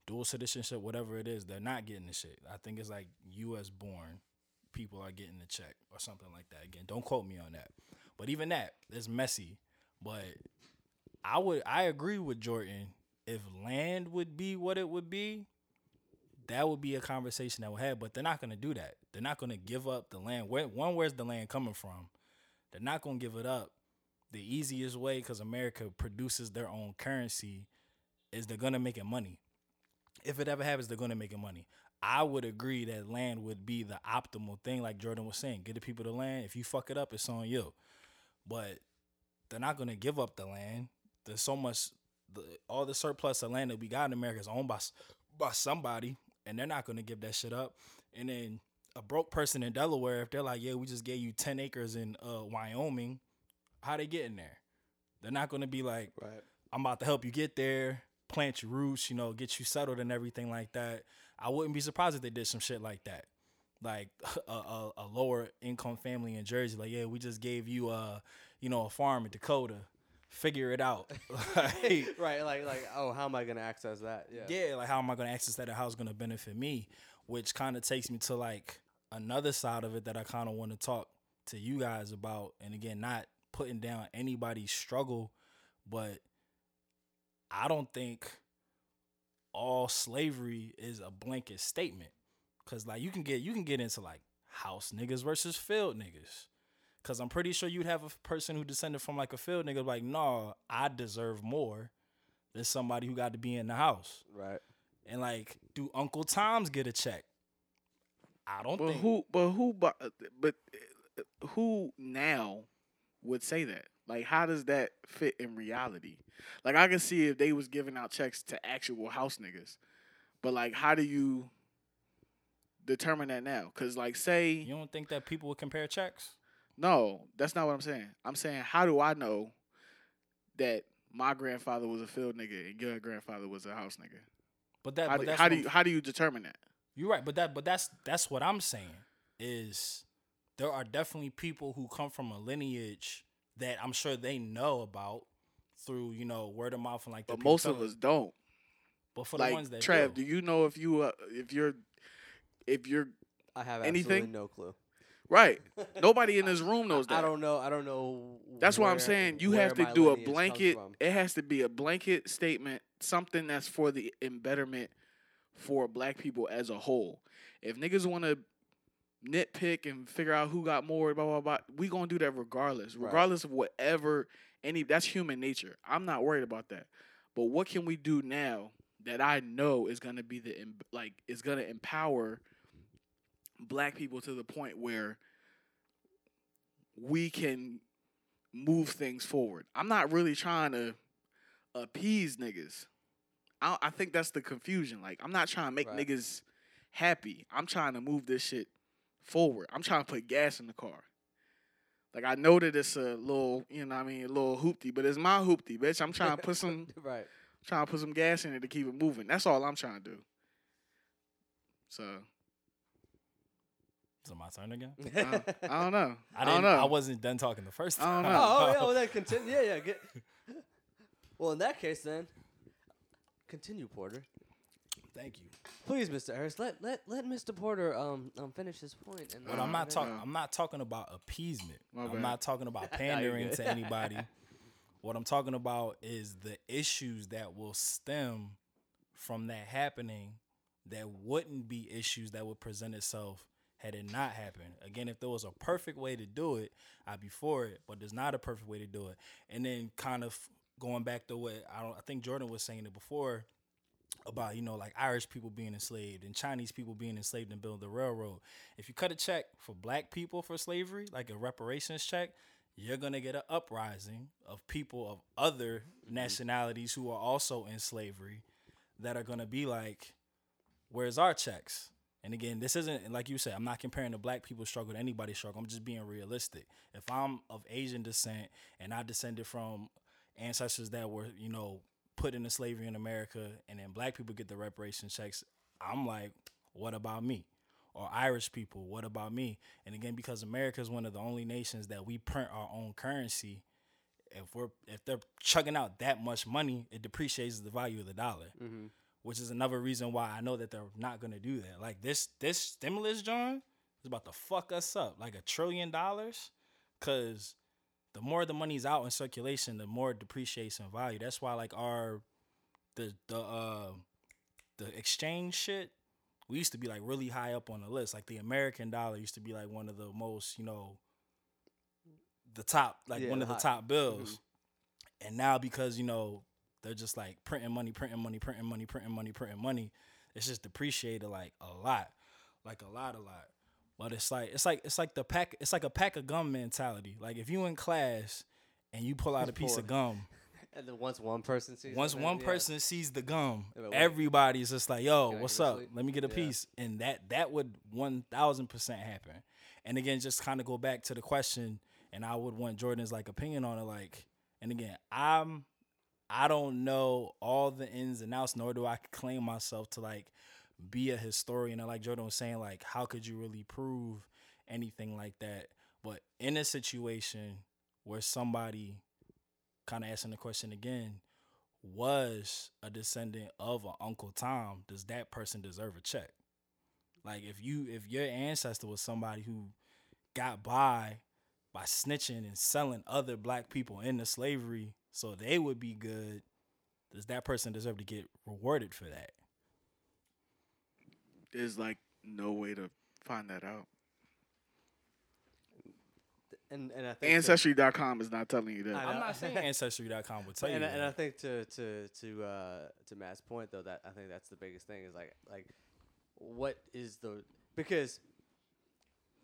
dual citizenship, whatever it is, they're not getting the shit. I think it's like US born people are getting the check or something like that. Again, don't quote me on that. But even that, it's messy. But I would I agree with Jordan. If land would be what it would be, that would be a conversation that we have. But they're not gonna do that. They're not gonna give up the land. Where one, where's the land coming from? They're not gonna give it up. The easiest way, because America produces their own currency, is they're gonna make it money. If it ever happens, they're gonna make it money. I would agree that land would be the optimal thing, like Jordan was saying. Get the people the land. If you fuck it up, it's on you. But they're not gonna give up the land. There's so much, the, all the surplus of land that we got in America is owned by by somebody, and they're not gonna give that shit up. And then a broke person in Delaware, if they're like, "Yeah, we just gave you ten acres in uh, Wyoming," how they getting there? They're not gonna be like, Right. I'm about to help you get there, plant your roots, you know, get you settled and everything like that. I wouldn't be surprised if they did some shit like that. Like a, a, a lower income family in Jersey, like, yeah, we just gave you a, you know, a farm in Dakota. Figure it out. like, right. Like like oh, how am I gonna access that? Yeah. yeah, like how am I going to access that and how it's going to benefit me? Which kind of takes me to like another side of it that I kind of want to talk to you guys about. And again, not putting down anybody's struggle, but I don't think all slavery is a blanket statement. Cause like you can get you can get into like house niggas versus field niggas. Cause I'm pretty sure you'd have a person who descended from like a field nigga like, nah, I deserve more than somebody who got to be in the house. Right. And like, do Uncle Tom's get a check? I don't But think. who? But who? But but uh, who now would say that? Like, how does that fit in reality? Like, I can see if they was giving out checks to actual house niggas, but like, how do you determine that now? Because like, say you don't think that people would compare checks? No, that's not what I'm saying. I'm saying, how do I know that my grandfather was a field nigga and your grandfather was a house nigga? But that, How but do, that's how do you how do you determine that? You're right, but that but that's that's what I'm saying is there are definitely people who come from a lineage that I'm sure they know about through you know word of mouth and like. But most of us don't. But for like the ones that Trav, do, do you know if you uh, if you're if you're I have Anything? absolutely no clue. Right? Nobody in this room knows that. I don't know. I don't know. That's why I'm saying you have to do a blanket. It has to be a blanket statement, something that's for the embetterment for black people as a whole. If niggas want to nitpick and figure out who got more, blah blah blah. We gonna do that regardless, Right. regardless of whatever any. That's human nature. I'm not worried about that. But what can we do now that I know is gonna be the like is gonna empower black people to the point where we can move things forward. I'm not really trying to appease niggas. I, I think that's the confusion. Like, I'm not trying to make Right. niggas happy. I'm trying to move this shit forward. I'm trying to put gas in the car. Like, I know that it's a little, you know what I mean, a little hoopty, but it's my hoopty, bitch. I'm trying to put some right. trying to put some gas in it to keep it moving. That's all I'm trying to do. So, Is it my turn again? I don't, I don't know. I I, didn't. don't know. I wasn't done talking the first I time. don't know. Oh, oh, yeah, well then continue. Yeah, yeah. Get. Well, in that case, then continue, Porter. Thank you. Please, Mr. Harris, let let let Mr. Porter um um finish his point. And But uh, I'm not talking. I'm not talking about appeasement. My I'm bad. not talking about pandering to anybody. What I'm talking about is the issues that will stem from that happening that wouldn't be issues that would present itself had it not happened. Again, if there was a perfect way to do it, I'd be for it, but there's not a perfect way to do it. And then kind of going back to what I don't I think Jordan was saying it before about, you know, like Irish people being enslaved and Chinese people being enslaved and build the railroad. If you cut a check for black people for slavery, like a reparations check, you're gonna get an uprising of people of other nationalities who are also in slavery that are gonna be like, where's our checks? And again, this isn't like you said. I'm not comparing the black people's struggle to anybody's struggle. I'm just being realistic. If I'm of Asian descent and I descended from ancestors that were, you know, put into slavery in America, and then black people get the reparation checks, I'm like, what about me? Or Irish people, what about me? And again, because America is one of the only nations that we print our own currency, if we're if they're chugging out that much money, it depreciates the value of the dollar mm-hmm. Which is another reason why I know that they're not gonna do that. Like this this stimulus, John, is about to fuck us up like a trillion dollars, cause the more the money's out in circulation, the more it depreciates in value. That's why like our the the uh the exchange shit, we used to be like really high up on the list. Like the American dollar used to be like one of the most, you know, the top, like Yeah, one of the top bills. And now because, you know, they're just like printing money, printing money, printing money, printing money, printing money. It's just depreciated like a lot, like a lot, a lot. But it's like it's like it's like the pack. It's like a pack of gum mentality. Like if you in class and you pull out a piece of gum, And then once one person sees, once one yeah. person sees the gum, Yeah, but wait. everybody's just like, "Yo, what's up? sleep?" Let me get a Yeah. piece." And that that would one thousand percent happen. And again, just kind of go back to the question, and I would want Jordan's like opinion on it. Like, and again, I'm I don't know all the ins and outs, nor do I claim myself to like be a historian. And like Jordan was saying, like, how could you really prove anything like that? But in a situation where somebody kind of asking the question again, was a descendant of an Uncle Tom, does that person deserve a check? Like if you if your ancestor was somebody who got by by snitching and selling other black people into slavery so they would be good, does that person deserve to get rewarded for that? There's like no way to find that out. and and I think to- Ancestry.com is not telling you that. I know. I'm not saying ancestry.com would tell you and, I- and I think to to to uh to Matt's point though that I think that's the biggest thing is like like what is the because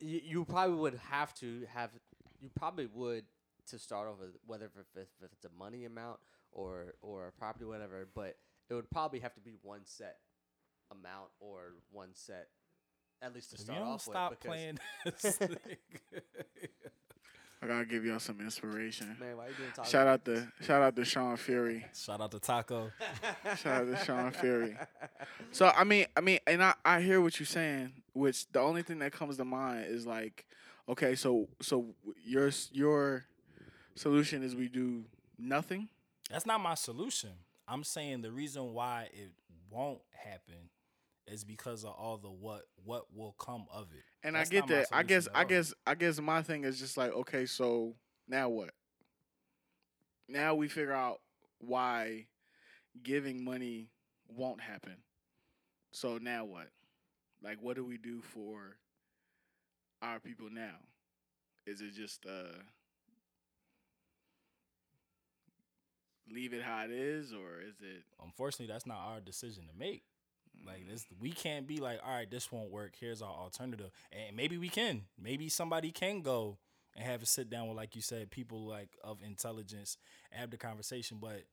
you, you probably would have to have you probably would to start off with whether if, if, if it's a money amount or or a property whatever but it would probably have to be one set amount or one set at least to If you start don't off stop with because, playing this thing- I gotta give y'all some inspiration. man why you doing talking Shout out to shout out to Sean Fury. Shout out to Taco. Shout out to Sean Fury. So I mean, I mean, and I, I hear what you're saying. Which the only thing that comes to mind is like, okay, so so your your solution is we do nothing. That's not my solution. I'm saying the reason why it won't happen is because of all the what what will come of it. And That's I get that. I guess I guess I guess my thing is just like, okay, so now what? Now we figure out why giving money won't happen. So now what? Like what do we do for our people now? Is it just uh leave it how it is, or is it? Unfortunately, that's not our decision to make. Like mm. this, we can't be like, all right, this won't work. Here's our alternative, and maybe we can. Maybe somebody can go and have a sit down with, like you said, people like of intelligence, have the conversation. But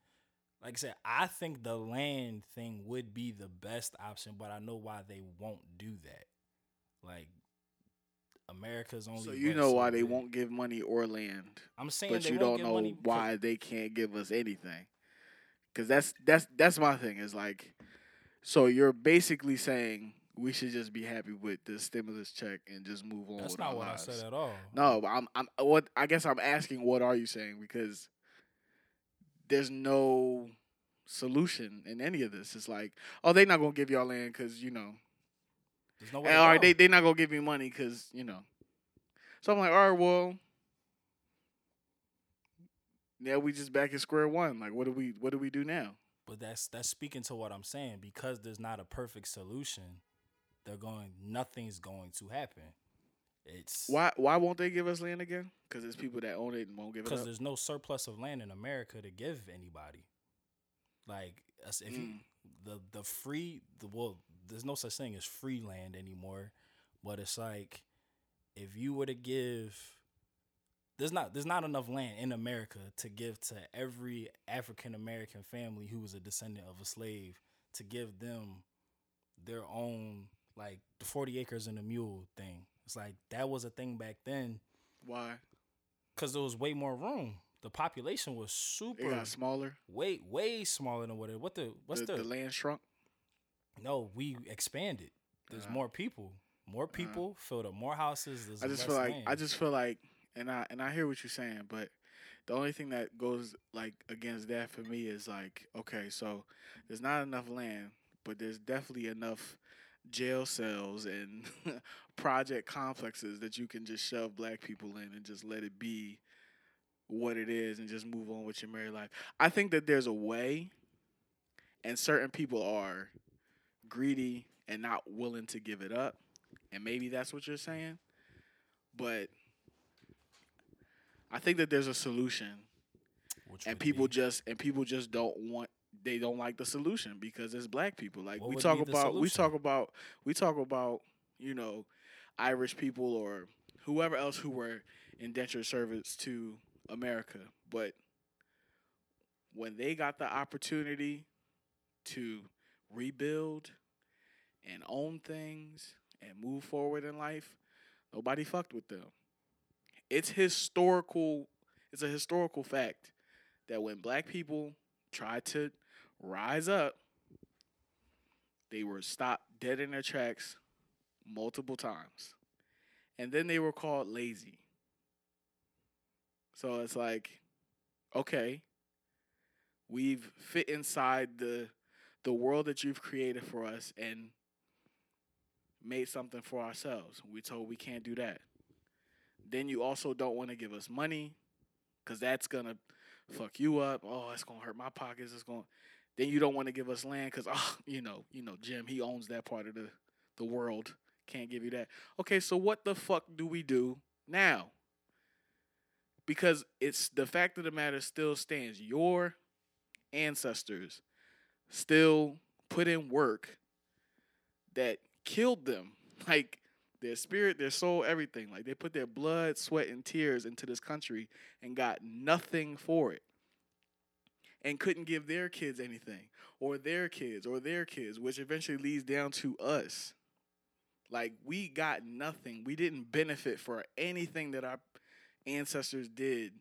like I said, I think the land thing would be the best option, but I know why they won't do that. Like America's only. So you know why they won't give money or land, I'm saying, but you don't know why they can't give us anything. Because that's that's that's my thing. Is like, so you're basically saying we should just be happy with the stimulus check and just move on. That's not what lives. I said at all. No, I'm I'm what I guess I'm asking what are you saying because there's no solution in any of this. It's like, oh, they're not gonna give y'all land because you know, There's no way. all to they they not gonna give me money because you know. So I'm like, all right, well, now we just back at square one. Like, what do we what do we do now? But that's that's speaking to what I'm saying because there's not a perfect solution. They're going. Nothing's going to happen. It's Why why won't they give us land again? Because it's people that own it and won't give it because there's no surplus of land in America to give anybody. Like us- if you, Mm. the the free the well, there's no such thing as free land anymore. But it's like if you were to give there's not there's not enough land in America to give to every African American family who was a descendant of a slave to give them their own like the 40 acres and a mule thing. It's like that was a thing back then Why? cuz there was way more room. The population was It super got smaller. way way smaller than what it what the what's the, the, the land shrunk. No, we expanded. There's Uh-huh. more people. More people filled up more houses. There's I just feel like land. I just feel like, and I and I hear what you're saying, but the only thing that goes like against that for me is like, okay, so there's not enough land, but there's definitely enough jail cells and project complexes that you can just shove black people in and just let it be what it is and just move on with your married life. I think that there's a way, and certain people are greedy and not willing to give it up, and maybe that's what you're saying. But I think that there's a solution, Which and people be- just and people just don't want they don't like the solution because it's black people. Like What we talk about, we talk about, we talk about, you know, Irish people or whoever else who were indentured servants to America, but when they got the opportunity to rebuild and own things and move forward in life, nobody fucked with them. It's historical. It's a historical fact that when black people tried to rise up, they were stopped dead in their tracks multiple times. And then they were called lazy. So it's like, okay, we've fit inside the the world that you've created for us and made something for ourselves. We told we can't do that. Then you also don't want to give us money because that's gonna fuck you up. Oh, it's gonna hurt my pockets. It's gonna. Then you don't want to give us land because oh, you know, you know, Jim he owns that part of the the world. Can't give you that. Okay, so what the fuck do we do now? Because it's the fact of the matter still stands. Your ancestors still put in work that killed them. Like their spirit, their soul, everything. Like they put their blood, sweat, and tears into this country and got nothing for it. And couldn't give their kids anything, or their kids, or their kids, which eventually leads down to us. Like we got nothing. We didn't benefit for anything that our ancestors did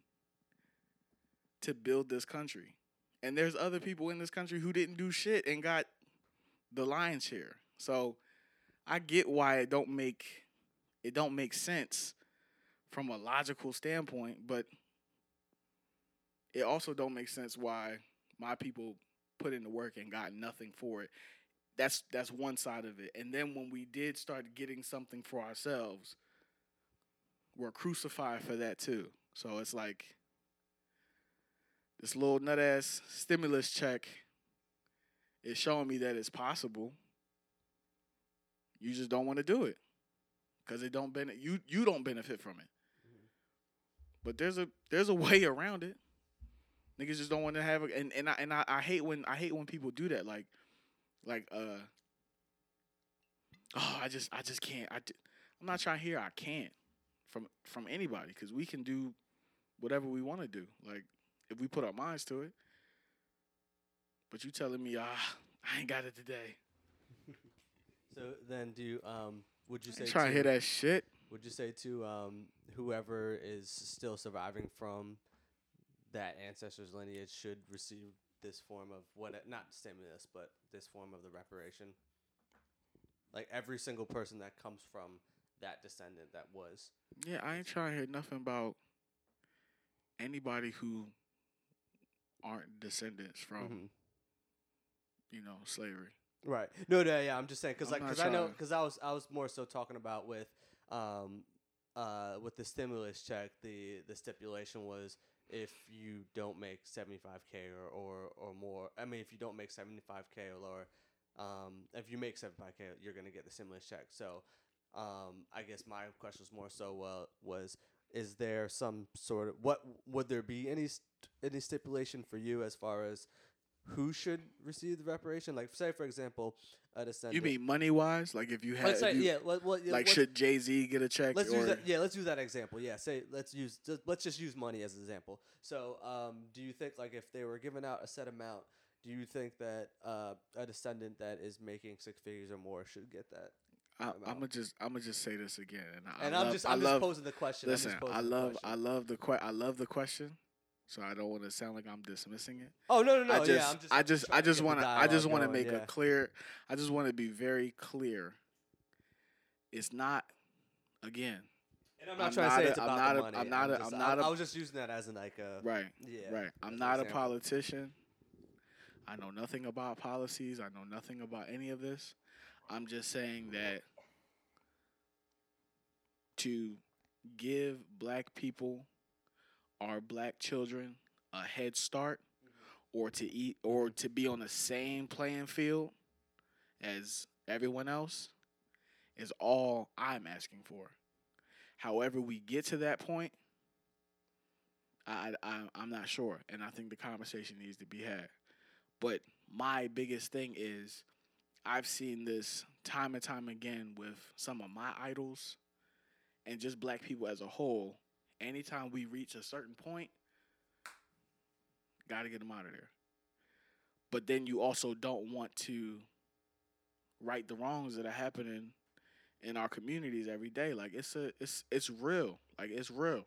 to build this country. And there's other people in this country who didn't do shit and got the lion's share. So I get why it don't make it don't make sense from a logical standpoint, but it also don't make sense why my people put in the work and got nothing for it. That's that's one side of it. And then when we did start getting something for ourselves, we're crucified for that too. So it's like this little nut ass stimulus check is showing me that it's possible. You just don't want to do it. because it don't benefit you. You don't benefit from it. But there's a there's a way around it. Niggas just don't want to have it, and and I and I, I hate when I hate when people do that. Like, like uh, oh, I just I just can't. I I'm not trying to hear I can't from from anybody because we can do whatever we want to do. Like if we put our minds to it. But you telling me ah I ain't got it today. So then, do you um? Would you say trying to hear that shit. Would you say to um whoever is still surviving from that ancestors lineage should receive this form of what not stimulus but this form of the reparation? Like every single person that comes from that descendant that was. Yeah, I ain't trying to hear nothing about anybody who aren't descendants from Mhm. you know slavery. Right. No, no, yeah. I'm just saying because like because I know because I was I was more so talking about with um uh with the stimulus check the the stipulation was if you don't make 75k or or or more I mean if you don't make 75k or lower um if you make 75k you're gonna get the stimulus check so um I guess my question was more so uh, was is there some sort of what would there be any st- any stipulation for you as far as who should receive the reparation? Like, say for example, a descendant. You mean money wise? Like if you had, Let's say, you- yeah. Let, well, yeah, like should Jay Z get a check? let's use that. Yeah, let's use that example. Yeah, say let's use just, let's just use money as an example. So, um, do you think like if they were given out a set amount, do you think that uh, a descendant that is making six figures or more should get that? I, I'm gonna just I'm gonna just say this again, and, I And love, I'm just I I'm love, just posing the question. I'm just Listen, I love. I love the que- I love the question, so I don't want to sound like I'm dismissing it. oh no no no I just yeah I'm just I just I just want to I just want to make yeah. a clear. I just want to be very clear. It's not again And I'm not I'm trying not to say a- it's I'm about not the a- money. I'm not a- just, I'm not I, a- I was just using that as an like a right yeah. right. I'm not a politician. I know nothing about policies. I know nothing about any of this. I'm just saying that to give black people or black children a head start or to eat or to be on the same playing field as everyone else is all I'm asking for. However we get to that point, I, I I'm not sure, and I think the conversation needs to be had. But my biggest thing is, I've seen this time and time again with some of my idols, and just black people as a whole. Anytime we reach a certain point, got to get them out of there. But then you also don't want to right the wrongs that are happening in our communities every day. Like it's a it's it's real. Like it's real.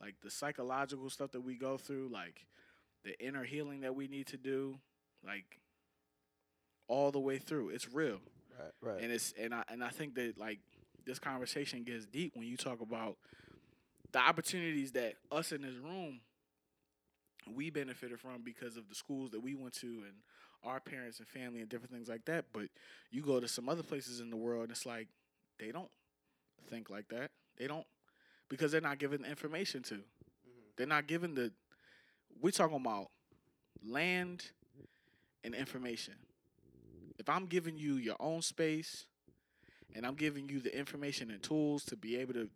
Like the psychological stuff that we go through, like the inner healing that we need to do, like all the way through. It's real. Right, right. And it's and I and I think that like this conversation gets deep when you talk about the opportunities that us in this room we benefited from because of the schools that we went to and our parents and family and different things like that. But you go to some other places in the world and it's like they don't think like that. They don't because they're not given the information to. Mm-hmm. They're not given the we're talking about land and information. If I'm giving you your own space and I'm giving you the information and tools to be able to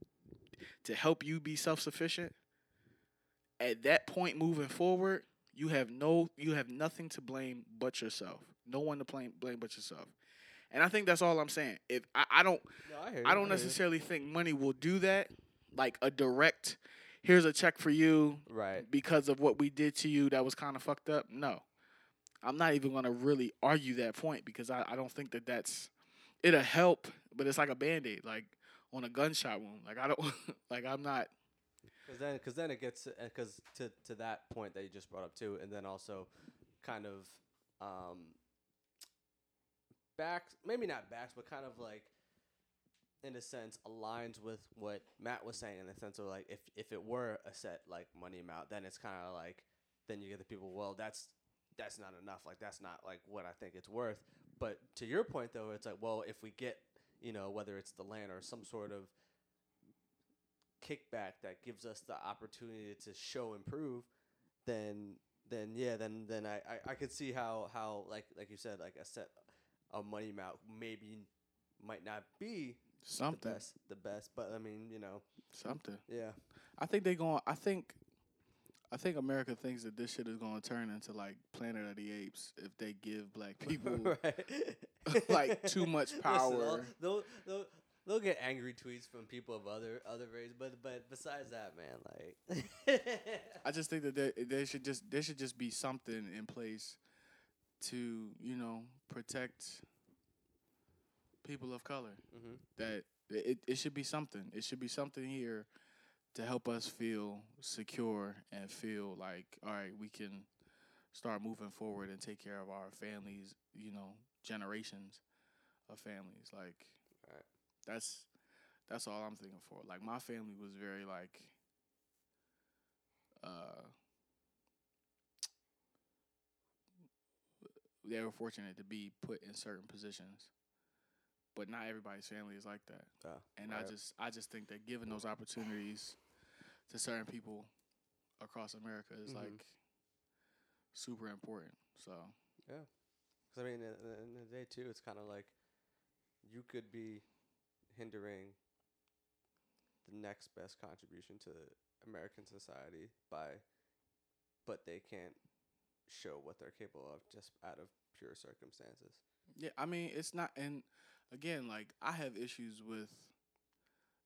to help you be self-sufficient, at that point moving forward, you have no you have nothing to blame but yourself. No one to blame blame but yourself. And I think that's all I'm saying. If I, I don't No, I, I don't necessarily think money will do that. Like a direct here's a check for you Right. because of what we did to you that was kind of fucked up. No. I'm not even going to really argue that point because I, I don't think that that's it'll help, but it's like a band-aid like on a gunshot wound. Like I don't like I'm not Because then, because then it gets, because to to that point that you just brought up too, and then also, kind of, um, backs maybe not backs, but kind of like, in a sense, aligns with what Matt was saying in the sense of like, if if it were a set like money amount, then it's kind of like, then you get the people, well, that's that's not enough, like that's not like what I think it's worth. But to your point though, it's like, well, if we get, you know, whether it's the land or some sort of kickback that gives us the opportunity to show improve, then then yeah, then then I, I, I could see how how like like you said, like a set of money amount maybe might not be the Something. best, the best. But I mean, you know, Something. yeah. I think they're going. I think. I think America thinks that this shit is going to turn into like Planet of the Apes if they give black people like too much Listen, they'll- power. they'll, they'll get angry tweets from people of other other race, but but besides that, man, like I just think that there, there should just there should just be something in place to you know protect people of color. Mhm. That it, it should be something. It should be something here to help us feel secure and feel like all right, we can start moving forward and take care of our families. You know, generations of families. Like Right. that's that's all I'm thinking for. Like my family was very like uh they were fortunate to be put in certain positions. But not everybody's family is like that. And I just I just think that given those opportunities to certain people across America is Mhm. like super important. So yeah, Because I mean, at the end of the day, too, it's kind of like you could be hindering the next best contribution to American society by, but they can't show what they're capable of just out of pure circumstances. Yeah, I mean it's not and again, like I have issues with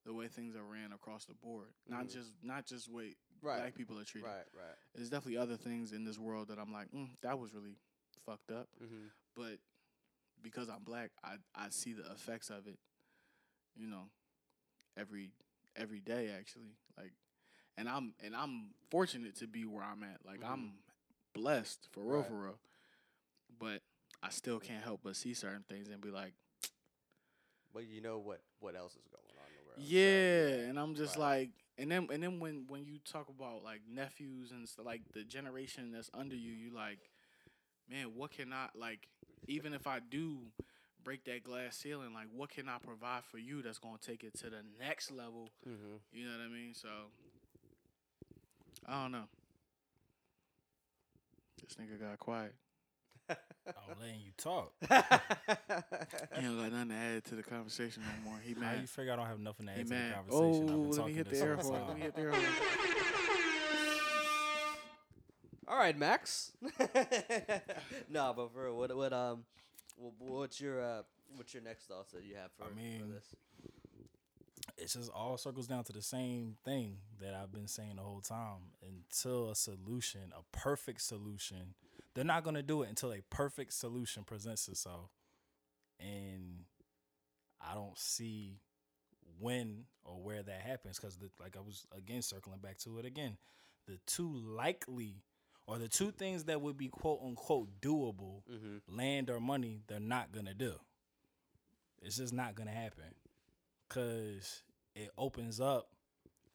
the way things are ran across the board. Not Mhm. just not just way Right. black people are treated. Right, right. There's definitely other things in this world that I'm like, mm, that was really fucked up. Mm-hmm. But because I'm black, I I see the effects of it, you know, every every day actually. Like and I'm and I'm fortunate to be where I'm at. Like Mhm. I'm blessed for real Right. for real. But I still can't help but see certain things and be like, But you know what, what else is going the world. so, yeah, and I'm just right. like, and then and then when when you talk about like nephews and stuff, like the generation that's under you, you like, man, what can I like? Even if I do break that glass ceiling, like, what can I provide for you that's gonna take it to the next level? Mhm. You know what I mean? So I don't know. This nigga got quiet. I'm letting you talk. He don't got nothing to add to the conversation no more. He How you figure I don't have nothing to add He to the mad. conversation? Oh, I've been let me talking hit the this air whole horn. Let time. me hit the air horn. All right, Max. no, but for real, what what um, wh- what's your uh, what's your next thoughts that you have for, I for this? It's just all circles down to the same thing that I've been saying the whole time. Until a solution, a perfect solution, they're not gonna do it until a perfect solution presents itself. And I don't see when or where that happens because, like I was again circling back to it again, the two likely or the two things that would be quote unquote doable, Mm-hmm. land or money, they're not gonna do. It's just not gonna happen because it opens up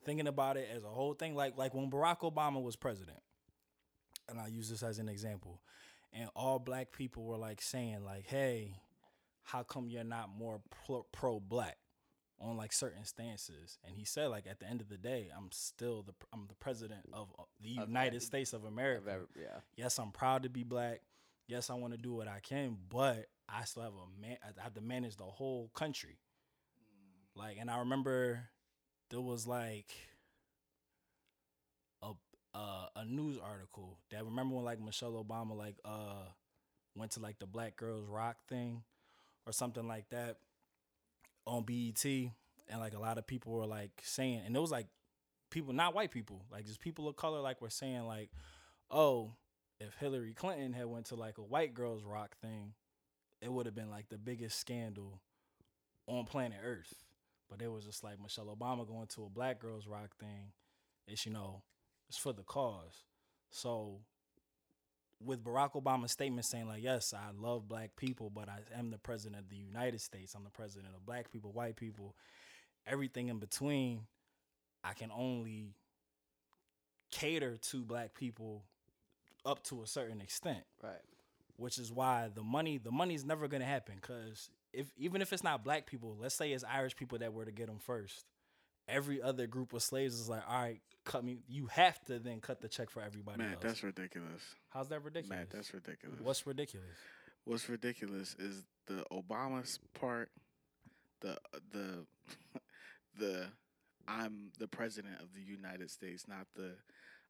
thinking about it as a whole thing. Like like when Barack Obama was president, and I use this as an example, and all black people were like saying like, "Hey, how come you're not more pro black?" on like certain stances and he said like at the end of the day i'm still the i'm the president of uh, the united every- states of america Of yeah. yes, I'm proud to be black. Yes, I want to do what I can, but I still have a man. I have to manage the whole country. Like, and I remember there was like uh, a news article that remember when like Michelle Obama like uh went to like the Black Girls Rock thing or something like that on BET, and like a lot of people were like saying, and it was like people, not white people, like just people of color, like were saying like, oh, if Hillary Clinton had went to like a white girls rock thing, it would have been like the biggest scandal on planet Earth. But it was just like Michelle Obama going to a black girls rock thing. It's you know, it's for the cause. So with Barack Obama's statement saying like, yes, I love black people, but I am the president of the United States. I'm the president of black people, white people, everything in between. I can only cater to black people up to a certain extent Right. which is why the money the money's never gonna happen because if even if it's not black people let's say it's irish people that were to get them first every other group of slaves is like all right cut me you have to then cut the check for everybody Man, else that's ridiculous. how's that ridiculous Man, that's ridiculous. what's ridiculous What's ridiculous is the Obama's part, the uh, the the I'm the president of the United States, not the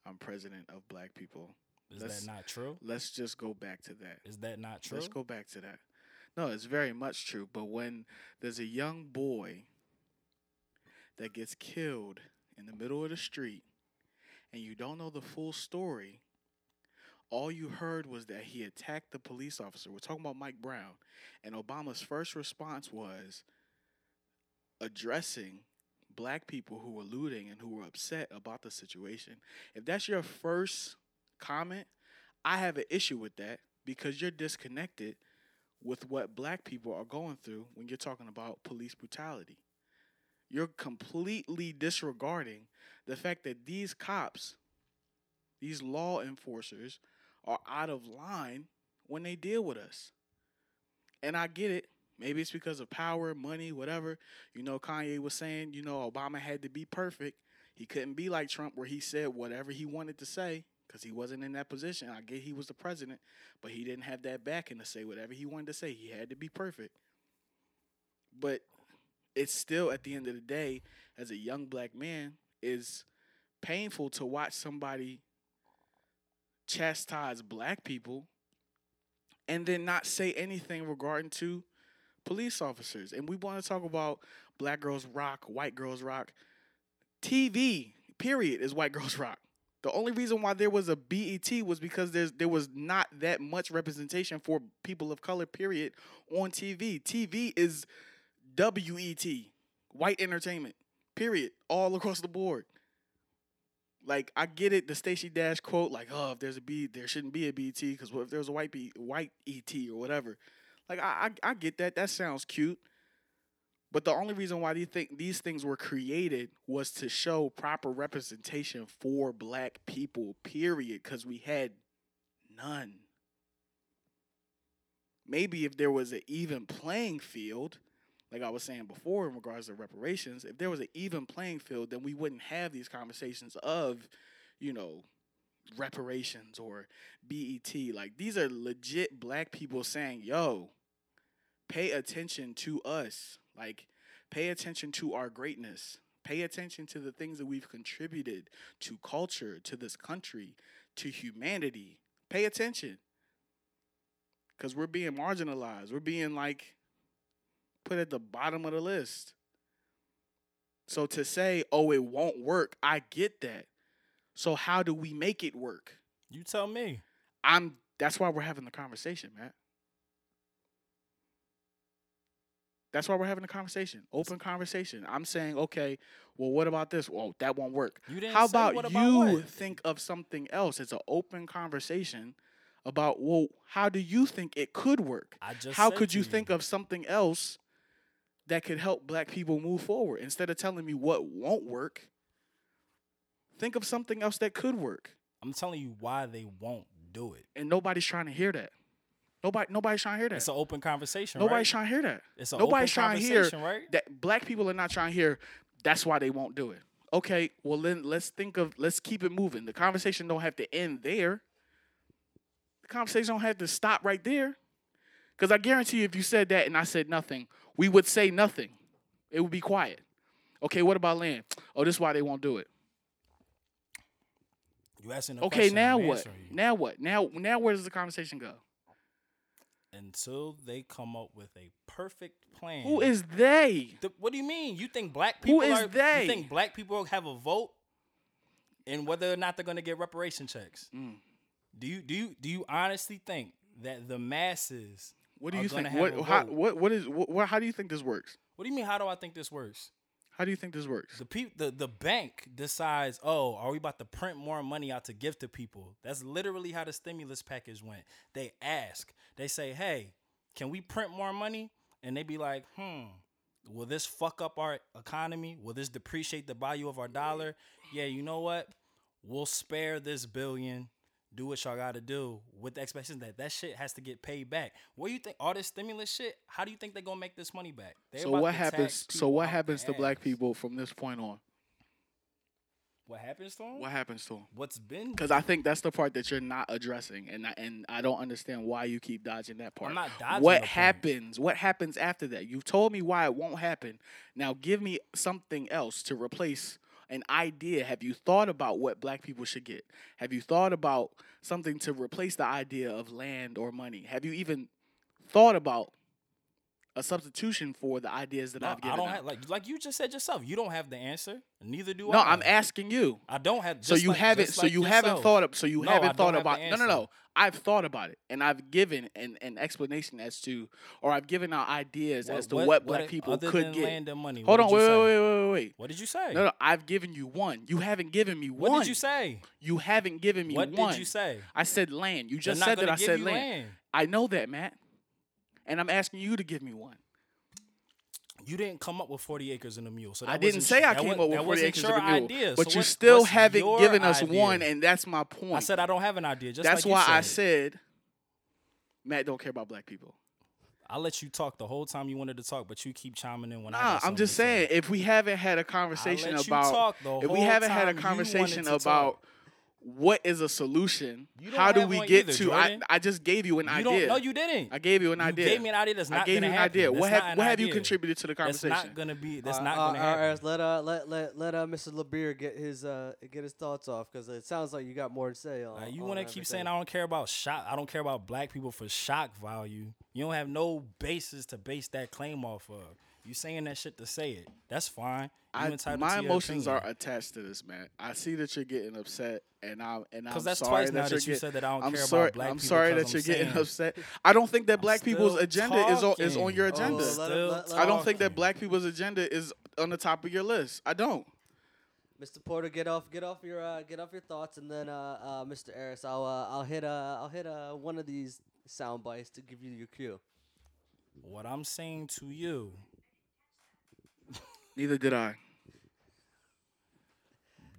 I'm president of black people. Is Let's- that not true? Let's just go back to that. Is that not true? Let's go back to that. No, it's very much true. But when there's a young boy that gets killed in the middle of the street and you don't know the full story, all you heard was that he attacked the police officer. We're talking about Mike Brown. And Obama's first response was addressing black people who were looting and who were upset about the situation. If that's your first comment, I have an issue with that because you're disconnected with what black people are going through when you're talking about police brutality. You're completely disregarding the fact that these cops, these law enforcers, are out of line when they deal with us. And I get it. Maybe it's because of power, money, whatever. You know, Kanye was saying, you know, Obama had to be perfect. He couldn't be like Trump, where he said whatever he wanted to say because he wasn't in that position. I get he was the president, but he didn't have that backing to say whatever he wanted to say. He had to be perfect. But it's still, at the end of the day, as a young black man, is painful to watch somebody chastise black people and then not say anything regarding to police officers. And we want to talk about black girls rock, white girls rock. TV, period, is white girls rock. The only reason why there was a BET was because there's there was not that much representation for people of color, period, on TV. TV is WET, white entertainment, period, all across the board. Like I get it, the Stacey Dash quote, like, "Oh, if there's a B, there shouldn't be a BET, because what if there's a white B, white ET or whatever?" Like I, I, I get that. That sounds cute. But the only reason why these these things were created was to show proper representation for black people, period, because we had none. Maybe if there was an even playing field, like I was saying before in regards to reparations, if there was an even playing field, then we wouldn't have these conversations of, you know, reparations or BET. Like these are legit black people saying, yo, pay attention to us. Like, pay attention to our greatness. Pay attention to the things that we've contributed to culture, to this country, to humanity. Pay attention. Because we're being marginalized. We're being like put at the bottom of the list. So to say, oh, it won't work, I get that. So how do we make it work? You tell me. I'm that's why we're having the conversation, Matt. That's why we're having a conversation. Open conversation. I'm saying, okay, well, what about this? Well, that won't work. You didn't How say about what about you what? think of something else? It's an open conversation about, well, how do you think it could work? I just How could to you think of something else that could help black people move forward? Instead of telling me what won't work, think of something else that could work. I'm telling you why they won't do it. And nobody's trying to hear that. Nobody, nobody's trying to hear that. It's an open conversation. Nobody's right? trying to hear that. It's an Nobody's open trying to hear conversation, right? that black people are not trying to hear. That's why they won't do it. Okay, well then let's think of let's keep it moving. The conversation don't have to end there. The conversation don't have to stop right there. Because I guarantee you, if you said that and I said nothing, we would say nothing. It would be quiet. Okay, what about land? Oh, this is why they won't do it. You asking a Okay, question, now what? you. Now what? Now now where does the conversation go? Until they come up with a perfect plan. Who is they? The, what do you mean? You think black people Who is are, they? You think black people have a vote in whether or not they're going to get reparation checks? Mm. Do you do you do you honestly think that the masses? What do you think? What how, what what is what? How do you think this works? What do you mean? How do I think this works? How do you think this works? The peop, the the bank decides, oh, are we about to print more money out to give to people? That's literally how the stimulus package went. They ask, they say, hey, can we print more money? And they be like, hmm, will this fuck up our economy? Will this depreciate the value of our dollar? Yeah, you know what? We'll spare this billion. Do what y'all got to do with the expectation that that shit has to get paid back. What do you think? All this stimulus shit. How do you think they gonna make this money back? They so what happens? So what happens to black people from this point on? What happens to them? What happens to them? What's been? Because I think that's the part that you're not addressing, and I, and I don't understand why you keep dodging that part. I'm not dodging What the point. happens? What happens after that? You've told me why it won't happen. Now give me something else to replace an idea? Have you thought about what black people should get? Have you thought about something to replace the idea of land or money? Have you even thought about a substitution for the ideas that No, I've given? I don't have like like you just said yourself. You don't have the answer. Neither do no, I. No, I'm asking you. I don't have. So you like- haven't. So like you haven't thought of. So you No, haven't don't thought have about. No, no, no. I've thought about it, and I've given an, an explanation as to, or I've given out ideas as to what, black people other could than get. land and money. Hold on, wait, wait, say? wait, wait, wait, wait. What did you say? No, no, I've given you one. You haven't given me one. What did you say? You haven't given me What one. did you say? I said land. You just said that I said land. land. I know that, Matt. And I'm asking you to give me one. You didn't come up with 40 acres and a mule. So that I didn't say I came up with 40 acres and a mule. idea. But So you what's- still haven't given us idea? one, and that's my point. I said I don't have an idea. Just that's like why I said. said Matt don't care about black people. I'll let you talk the whole time you wanted to talk, but you keep chiming in when I Nah, I'm just to say. saying if we haven't had a conversation about if we haven't had a conversation about. What is a solution, You don't how do have we one get either, to? I, I just gave you an You idea. No, you didn't. I gave you an you idea. gave me an idea that's not I gave gonna you an happen. idea. That's What have an what have you contributed to the conversation? That's not gonna be. That's Uh, not uh, gonna uh, happen. let uh let let let uh Mr. LeBeer get his uh get his thoughts off because it sounds like you got more to say on. Uh, you want to keep saying. I don't care about shock. I don't care about black people for shock value. You don't have no basis to base that claim off of. You saying that shit to say it. That's fine. I, my emotions opinion. are attached to this, man. I see that you're getting upset, and I'm and I'm that's sorry twice now that, that you're you get- said that I don't I'm care sorry. about black I'm people sorry 'cause that I'm you're getting upset. I don't think that I'm black people's still agenda is on is on talking. your Oh, agenda. let him- Still let- let- I don't think that black people's agenda is on the top of your list. I don't. Mr. Porter, get off, get off your, uh, get off your thoughts, and then, uh, uh, Mr. Harris, I'll, uh, I'll hit, uh, I'll hit, uh, one of these sound bites to give you your cue. What I'm saying to you, Neither did I.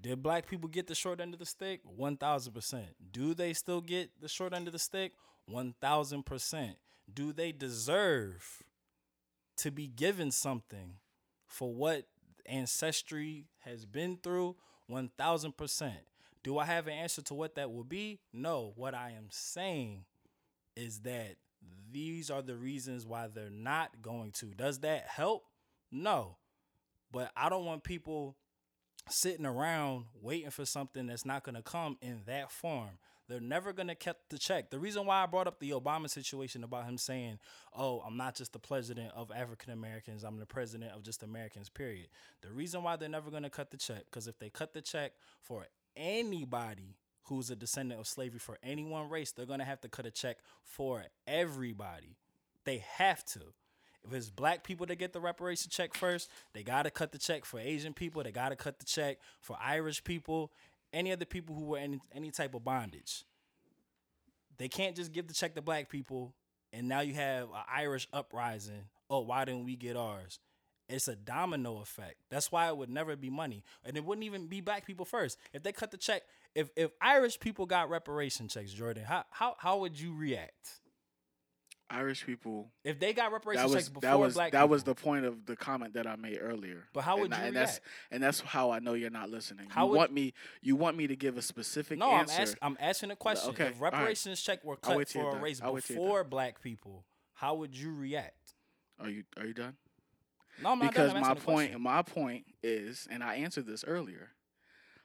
did black people get the short end of the stick? One thousand percent. Do they still get the short end of the stick? One thousand percent. Do they deserve to be given something for what ancestry has been through? One thousand percent. Do I have an answer to what that will be? No. What I am saying is that these are the reasons why they're not going to. Does that help? No. But I don't want people sitting around waiting for something that's not going to come in that form. They're never going to cut the check. The reason why I brought up the Obama situation about him saying, "Oh, I'm not just the president of African Americans, I'm the president of just Americans." Period. The reason why they're never going to cut the check cuz if they cut the check for anybody who's a descendant of slavery for any one race, they're going to have to cut a check for everybody. They have to. If it's black people that get the reparation check first, they got to cut the check for Asian people. They got to cut the check for Irish people, any other people who were in any type of bondage. They can't just give the check to black people and now you have an Irish uprising. Oh, why didn't we get ours? It's a domino effect. That's why it would never be money. And it wouldn't even be black people first. If they cut the check, if if Irish people got reparation checks, Jordan, how how, how would you react? Irish people. If they got reparations That checks was before that was black that people, was the point of the comment that I made earlier. But how would and, you and that's react? and that's how I know you're not listening. How you would- want me you want me to give a specific No, I'm, ask, I'm asking a question. okay, if all right. reparations check were cut wait till you're for a done. race I'll wait till you're before black people, how would you react? Are you are you done? No, I'm not because done. I'm my point my point is and I answered this earlier.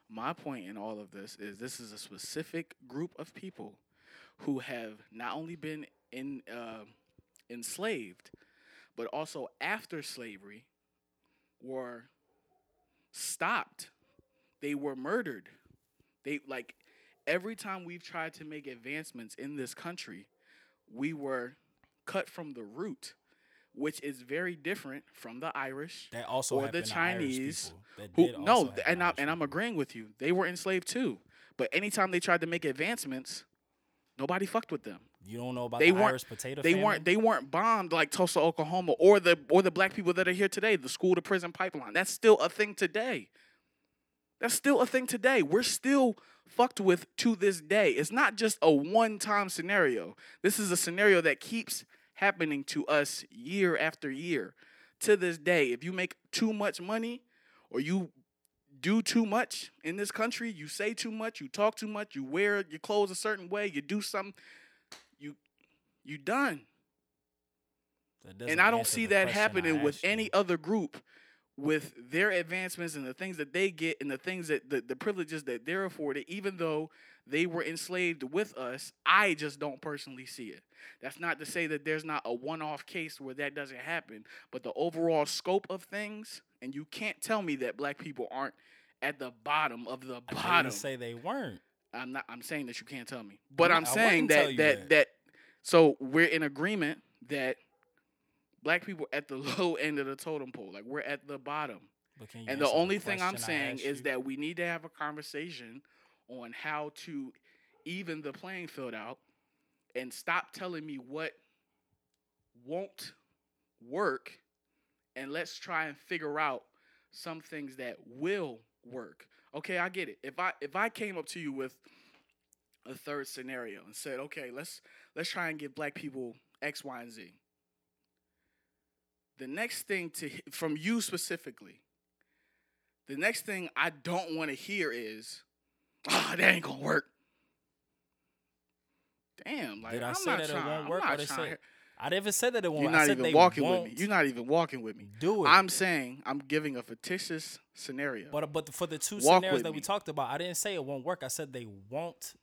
My point in all of this is this is a specific group of people who have not only been in uh, enslaved, but also after slavery were stopped. They were murdered. They like every time we've tried to make advancements in this country, we were cut from the root, which is very different from the Irish That also or the happened to Irish Chinese who no, also th- happen and I, and I'm agreeing with you. They were enslaved too. But anytime they tried to make advancements, nobody fucked with them. You don't know about They the weren't Irish potato they weren't they weren't bombed like Tulsa, Oklahoma, or the or the black people that are here today, the school to prison pipeline. That's still a thing today. That's still a thing today. We're still fucked with to this day. It's not just a one-time scenario. This is a scenario that keeps happening to us year after year. To this day, if you make too much money or you do too much in this country, you say too much, you talk too much, you wear your clothes a certain way, you do something, you done. And I don't see that happening with you. any other group with their advancements and the things that they get and the things that the, the privileges that they're afforded, even though they were enslaved with us, I just don't personally see it. That's not to say that there's not a one off case where that doesn't happen, but the overall scope of things, and you can't tell me that black people aren't at the bottom of the I bottom. didn't say they weren't. I'm not. I'm saying that you can't tell me, but I'm I'm, saying that that, that. that So we're in agreement that black people at the low end of the totem pole, like we're at the bottom. But can you And the only thing I'm saying is that we need to have a conversation on how to even the playing field out and stop telling me what won't work and let's try and figure out some things that will work. Okay, I get it. If I if I came up to you with a third scenario and said, "Okay, let's let's try and give black people X, Y, and Z." The next thing to from you specifically, the next thing I don't want to hear is, "Ah, that ain't gonna work." Damn, like Did I I'm say not that it won't work? I'm not trying say- I never said that it won't. You're I not even walking won't with me. You're not even walking with me. do it. I'm saying I'm giving a fictitious scenario. But but for the two Walk scenarios that we talked about, I didn't say it won't work. I said they won't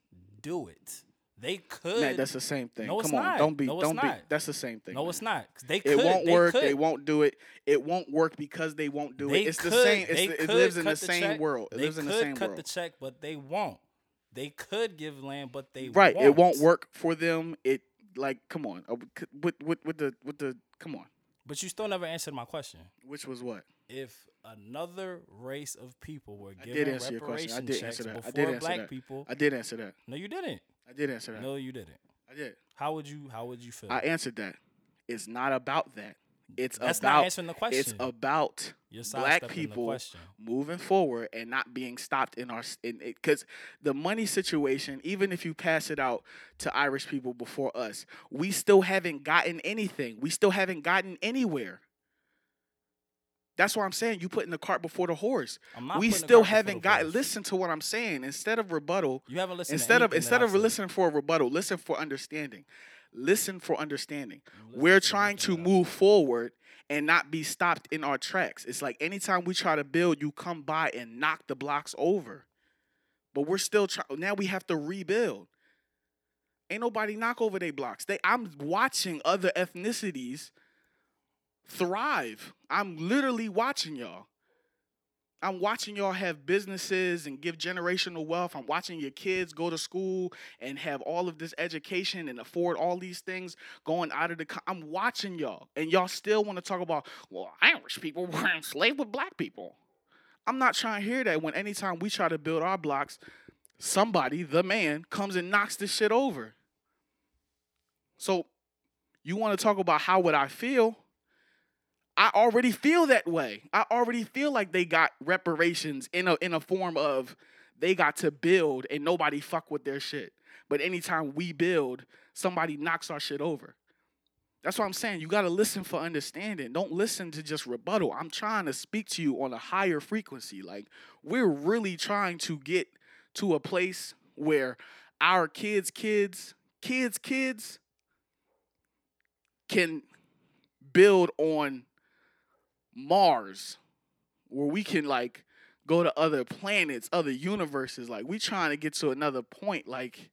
do it. They could. That's the same thing. No, it's Come on, not. don't be, No, don't be. That's the same thing. no, man. it's not. They It won't they work. Could. They won't do it. It won't work because they won't do They it. It's could, the same. It's they the, it could lives in cut the same check. world. It they lives in the could same cut world. the check, but they won't. They could give land, but they right. Won't. Right. It won't work for them. It like come on. Uh, With with with the with the come on. But you still never answered my question. Which was what? If another race of people were I did given question. I did checks answer that. I before did black that. people, I did answer that. no, you didn't. I did answer that. No, you didn't. I did. How would you? How would you feel? I answered that. It's not about that. It's That's about not answering the question. It's about black people moving forward and not being stopped in our because the money situation even if you pass it out to irish people before us we still haven't gotten anything we still haven't gotten anywhere that's why i'm saying you putting the cart before the horse we still haven't got horse. listen to what i'm saying instead of rebuttal You haven't listened. instead of instead of listening for a rebuttal listen for understanding listen for understanding. Listen we're trying to everything that I've move forward and not be stopped in our tracks. It's like anytime we try to build you come by and knock the blocks over. But we're still trying now we have to rebuild. Ain't nobody knock over their blocks. They i'm watching other ethnicities thrive. I'm literally watching y'all I'm watching y'all have businesses and give generational wealth. I'm watching your kids go to school and have all of this education and afford all these things going out of the. Co- I'm watching y'all, and y'all still want to talk about, well, Irish people were enslaved with black people. I'm not trying to hear that when anytime we try to build our blocks, somebody, the man, comes and knocks this shit over. So, you want to talk about how would I feel? I already feel that way. I already feel like they got reparations in a in a form of they got to build and nobody fuck with their shit. But anytime we build, somebody knocks our shit over. That's what I'm saying. You got to listen for understanding. Don't listen to just rebuttal. I'm trying to speak to you on a higher frequency. Like we're really trying to get to a place where our kids, kids, kids, kids can build on Mars, where we can like go to other planets, other universes. Like we trying to get to another point. Like,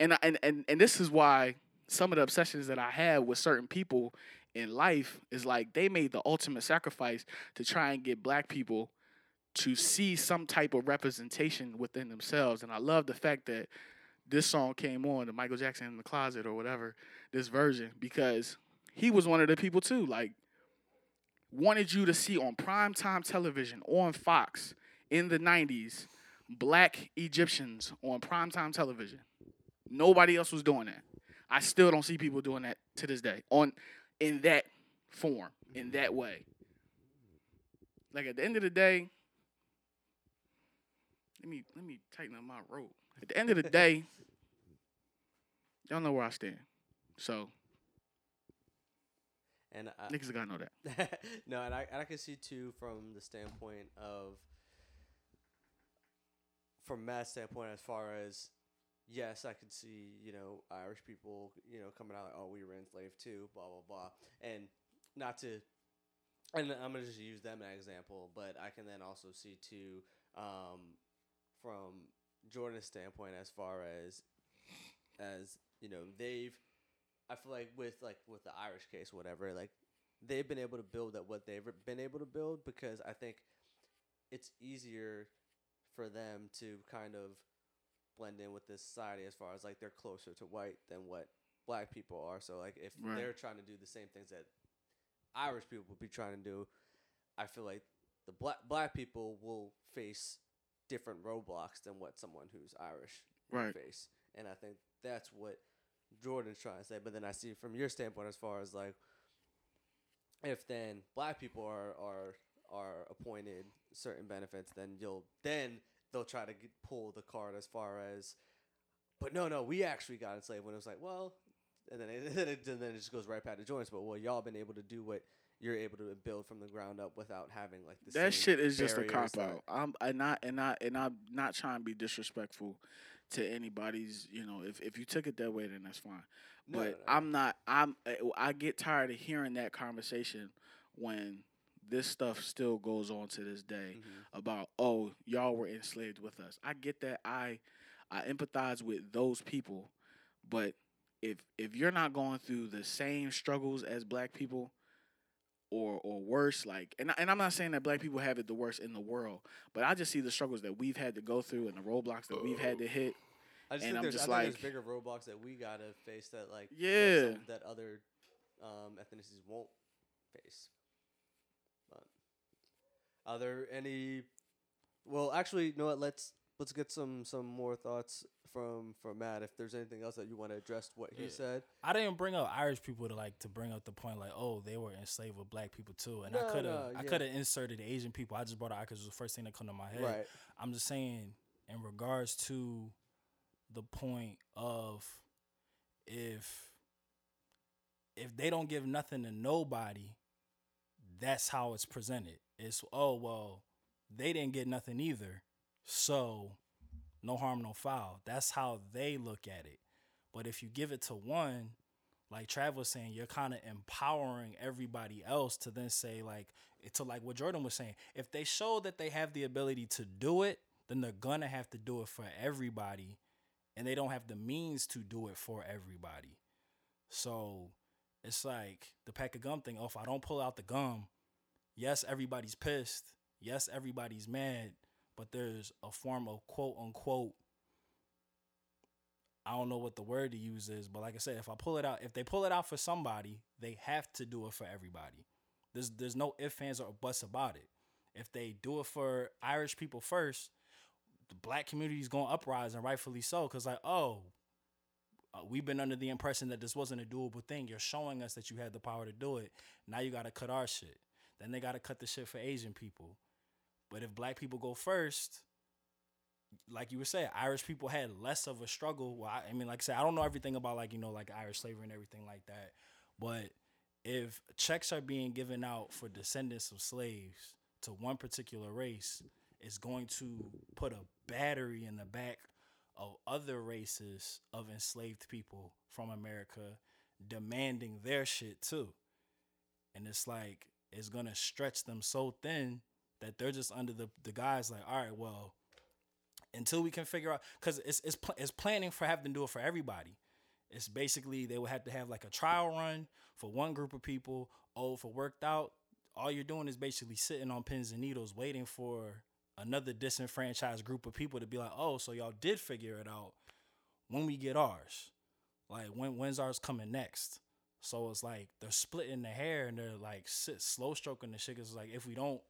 and and and and this is why some of the obsessions that I have with certain people in life is like they made the ultimate sacrifice to try and get black people to see some type of representation within themselves. And I love the fact that this song came on, the Michael Jackson in the closet or whatever, this version, because he was one of the people too. Like wanted you to see on primetime television on Fox in the 90s black Egyptians on primetime television. Nobody else was doing that. I still don't see people doing that to this day on in that form, in that way. Like at the end of the day, let me let me tighten up my rope. At the end of the day, y'all know where I stand. So And I, niggas gotta know that. no, and I and I can see too from the standpoint of from Matt's standpoint as far as yes, I could see, you know, Irish people, you know, coming out like, oh, we were enslaved too, blah blah blah. And not to and I'm gonna just use them as an example, but I can then also see too, um, from Jordan's standpoint, as far as as you know, they've, I feel like with like with the Irish case, whatever, like they've been able to build at what they've been able to build because I think it's easier for them to kind of blend in with this society as far as like they're closer to white than what black people are. So like if Right. they're trying to do the same things that Irish people would be trying to do, I feel like the black black people will face different roadblocks than what someone who's Irish would Right. face. And I think that's what Jordan's trying to say. But then I see from your standpoint as far as like if then black people are are are appointed certain benefits, then you'll then they'll try to get, pull the card as far as, but no, no, we actually got enslaved when it was like, well, and then it, and then it, and then it just goes right back to joints. But well, y'all been able to do what you're able to build from the ground up without having like the that shit is just a cop out. I'm and not and not and I'm not trying to be disrespectful to anybody's. You know, if if you took it that way, then that's fine. No, but no, no. I'm not. I'm. I- I get tired of hearing that conversation when this stuff still goes on to this day Mhm. about oh y'all were enslaved with us. I get that. I I empathize with those people, but if if you're not going through the same struggles as black people or or worse like and and I'm not saying that black people have it the worst in the world, but I just see the struggles that we've had to go through and the roadblocks that we've had to hit. I just and think I'm there's, just I think like- there's bigger roadblocks that we gotta face that like Yeah. some- that, other um, ethnicities won't face. But are there any? Well, actually, you know what? Let's let's get some some more thoughts from from Matt. If there's anything else that you want to address what he Yeah. said. I didn't bring up Irish people to like to bring up the point like, oh, they were enslaved with black people too, and I could have no, I yeah. could have inserted Asian people. I just brought it out because it was the first thing that come to my head. Right. I'm just saying in regards to the point of if if they don't give nothing to nobody, that's how it's presented. It's oh well, they didn't get nothing either, so no harm, no foul. That's how they look at it. But if you give it to one, like Trav was saying, you're kind of empowering everybody else to then say like to like what Jordan was saying. If they show that they have the ability to do it, then they're gonna have to do it for everybody, and they don't have the means to do it for everybody. So it's like the pack of gum thing. Oh, if I don't pull out the gum, yes, everybody's pissed. Yes, everybody's mad. But there's a form of quote unquote. I don't know what the word to use is, but like I said, if I pull it out, if they pull it out for somebody, they have to do it for everybody. There's there's no ifs, ands, or buts about it. If they do it for Irish people first, the black community is going to uprise and rightfully so, because like, oh, uh, we've been under the impression that this wasn't a doable thing. You're showing us that you had the power to do it. Now you got to cut our shit. Then they got to cut the shit for Asian people. But if black people go first, like you were saying, Irish people had less of a struggle. Well, I, I mean, like I said, I don't know everything about like you know like Irish slavery and everything like that. But if checks are being given out for descendants of slaves to one particular race, it's going to put a battery in the back of other races of enslaved people from America demanding their shit too. And it's like it's gonna stretch them so thin that they're just under the the guys like, all right, well, until we can figure out, because it's it's pl- it's planning for having to do it for everybody. It's basically they would have to have like a trial run for one group of people. Oh, it worked out, all you're doing is basically sitting on pins and needles waiting for another disenfranchised group of people to be like, oh, so y'all did figure it out. When we get ours, like when when's ours coming next? So it's like they're splitting the hair and they're like sit, slow stroking the shit. 'cause like if we don't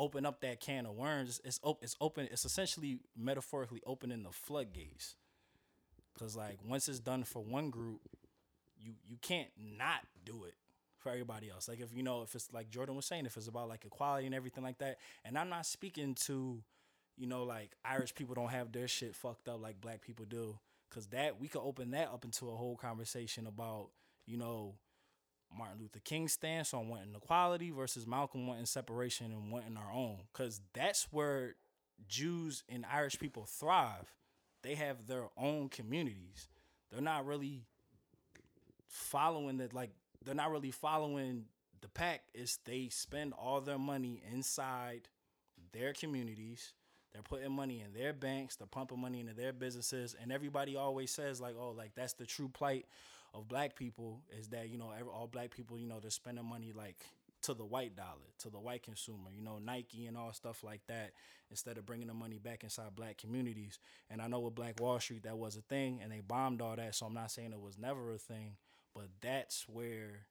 open up that can of worms, it's, open. It's open. It's essentially metaphorically opening the floodgates. Cause like once it's done for one group, you you can't not do it for everybody else. Like if you know if it's like Jordan was saying, if it's about like equality and everything like that. And I'm not speaking to, you know, like Irish people don't have their shit fucked up like black people do. Cause that we could open that up into a whole conversation about, you know, Martin Luther King's stance on wanting equality versus Malcolm wanting separation and wanting our own. Cause that's where Jews and Irish people thrive. They have their own communities. They're not really following that like they're not really following the pack is they spend all their money inside their communities. They're putting money in their banks. They're pumping money into their businesses, and everybody always says like, "Oh, like that's the true plight of black people is that you know every, all black people, you know, they're spending money like to the white dollar, to the white consumer, you know, Nike and all stuff like that, instead of bringing the money back inside black communities. And I know with Black Wall Street that was a thing, and they bombed all that. So I'm not saying it was never a thing, but that's where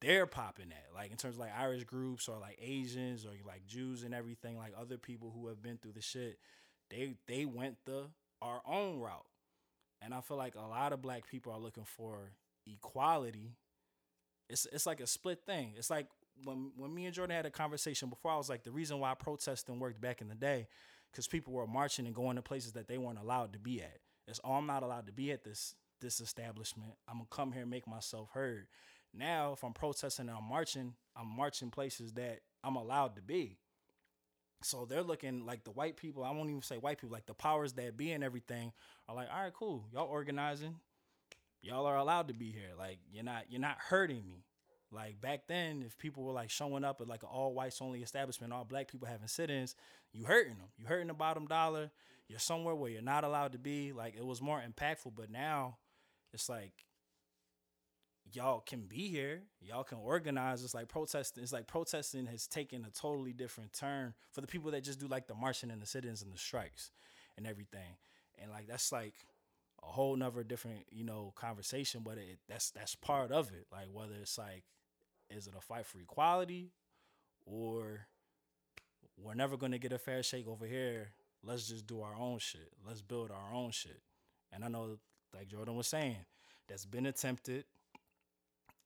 they're popping at. Like in terms of like Irish groups or like Asians or like Jews and everything, like other people who have been through the shit, they they went the our own route. And I feel like a lot of black people are looking for equality. It's it's like a split thing. It's like when when me and Jordan had a conversation before, I was like, the reason why protesting worked back in the day, because people were marching and going to places that they weren't allowed to be at. It's oh, I'm not allowed to be at this this establishment. I'm gonna come here and make myself heard. Now, if I'm protesting and I'm marching, I'm marching places that I'm allowed to be. So they're looking like the white people. I won't even say white people, like the powers that be and everything are like, all right, cool. Y'all organizing. Y'all are allowed to be here. Like you're not you're not hurting me. Like back then, if people were like showing up at like an all whites only establishment, all black people having sit-ins, you hurting them. You hurting the bottom dollar. You're somewhere where you're not allowed to be. Like it was more impactful, but now it's like y'all can be here. Y'all can organize. It's like protesting. It's like protesting has taken a totally different turn for the people that just do like the marching and the sit-ins and the strikes and everything. And like that's like a whole nother different, you know, conversation. But it that's that's part of it. Like whether it's like, is it a fight for equality or we're never gonna get a fair shake over here. Let's just do our own shit. Let's build our own shit. And I know, like Jordan was saying, that's been attempted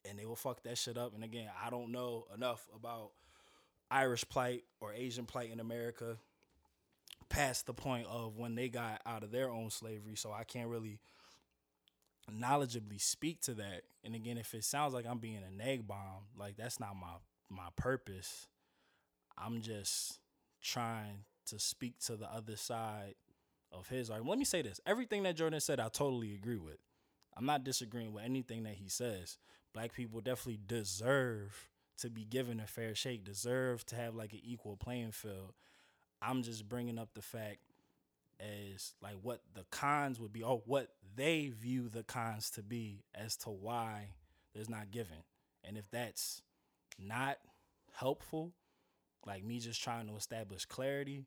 and they will fuck that shit up. And again, I don't know enough about Irish plight or Asian plight in America past the point of when they got out of their own slavery. So I can't really knowledgeably speak to that. And again, if it sounds like I'm being a nag bomb, like that's not my my purpose. I'm just trying to speak to the other side of his argument. Let me say this. Everything that Jordan said, I totally agree with. I'm not disagreeing with anything that he says. Black people definitely deserve to be given a fair shake, deserve to have like an equal playing field. I'm just bringing up the fact as like what the cons would be or what they view the cons to be as to why there's not given. And if that's not helpful, like me just trying to establish clarity,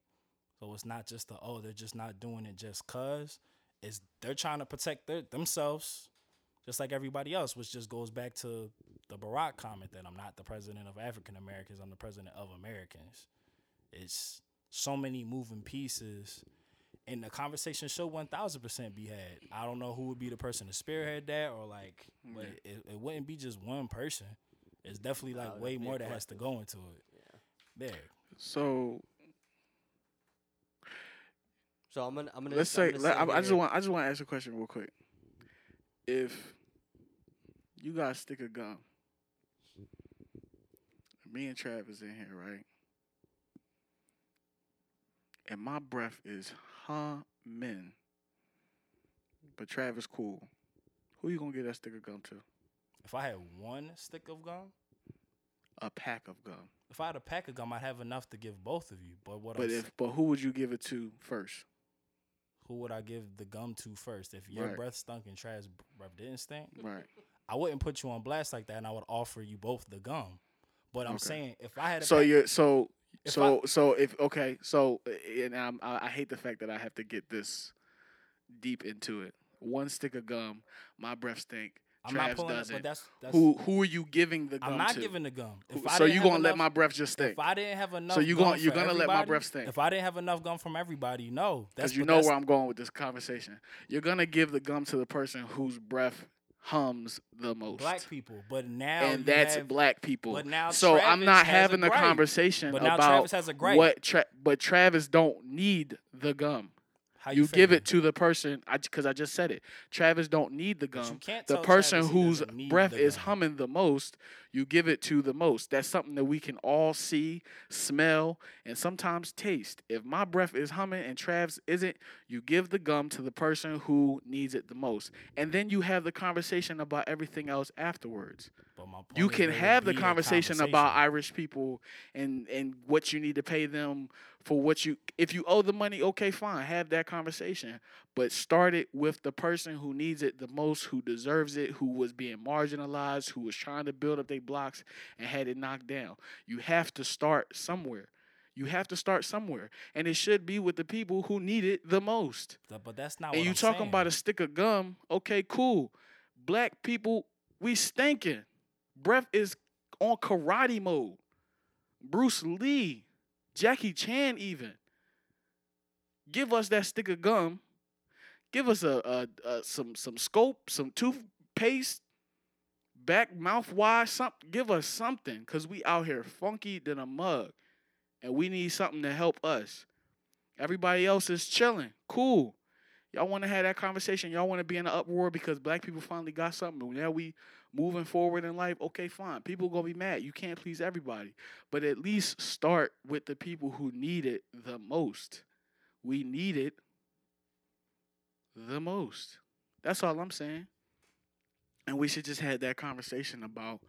so it's not just the oh they're just not doing it just cause is they're trying to protect their, themselves just like everybody else, which just goes back to the Barack comment that I'm not the president of African Americans, I'm the president of Americans. It's so many moving pieces. And the conversation should 1000% be had. I don't know who would be the person to spearhead that or like, mm-hmm. but it, it wouldn't be just one person. It's definitely like way more that has to go into it. Yeah. There. So So I'm gonna I'm gonna let's I'm say gonna let, I, I just want I just want to ask a question real quick. If you got a stick of gum, me and Travis in here, right? And my breath is humming, but Travis cool. Who you gonna get that stick of gum to? If I had one stick of gum, A pack of gum. if I had a pack of gum, I'd have enough to give both of you. But what But I'm, if but who would you give it to first? Who would I give the gum to first? If your Right. breath stunk and Trav's breath didn't stink, Right. I wouldn't put you on blast like that, and I would offer you both the gum. But I'm Okay. saying if I had a So pack- you're so so so if okay so and I'm, I I hate the fact that I have to get this deep into it. One stick of gum, my breath stink. I'm not pulling it, doesn't. but that's that's. who who are you giving the gum I'm not to? giving the gum. If Who- I so you gonna let my breath just stink? If I didn't have enough, so you gum gon- you're gonna let my breath stink. If I didn't have enough gum from everybody, no. That's Because you know where I'm going with this conversation. You're gonna give the gum to the person whose breath hums the most. black people. But now and that's have- black people. but now so I'm Travis not has a having the conversation But now about Travis has a gripe. what. Tra- but Travis don't need the gum. How you give it to the person because I, just said it. Travis don't need the you gum. The person Travis whose breath the is humming the most, you give it to the most. That's something that we can all see, smell, and sometimes taste. If my breath is humming and Trav's isn't, you give the gum to the person who needs it the most, and then you have the conversation about everything else afterwards. But my point you can have the a conversation, about. Irish people and and what you need to pay them for what you if you owe the money, okay, fine, have that conversation. But start it with the person who needs it the most, who deserves it, who was being marginalized, who was trying to build up their blocks and had it knocked down. You have to start somewhere. You have to start somewhere, and it should be with the people who need it the most. But that's not. and you I'm talking saying. about a stick of gum? Okay, cool. Black people, we stinking. Breath is on karate mode. Bruce Lee, Jackie Chan, even. Give us that stick of gum. Give us a, a, a some some scope, some toothpaste, back mouthwash, something. Give us something, cause we out here funky than a mug, and we need something to help us. Everybody else is chilling, cool. Y'all want to have that conversation. Y'all want to be in an uproar because black people finally got something. Now we moving forward in life. Okay, fine. People gonna be mad. You can't please everybody, but at least start with the people who need it the most. We need it the most. That's all I'm saying. And we should just have that conversation about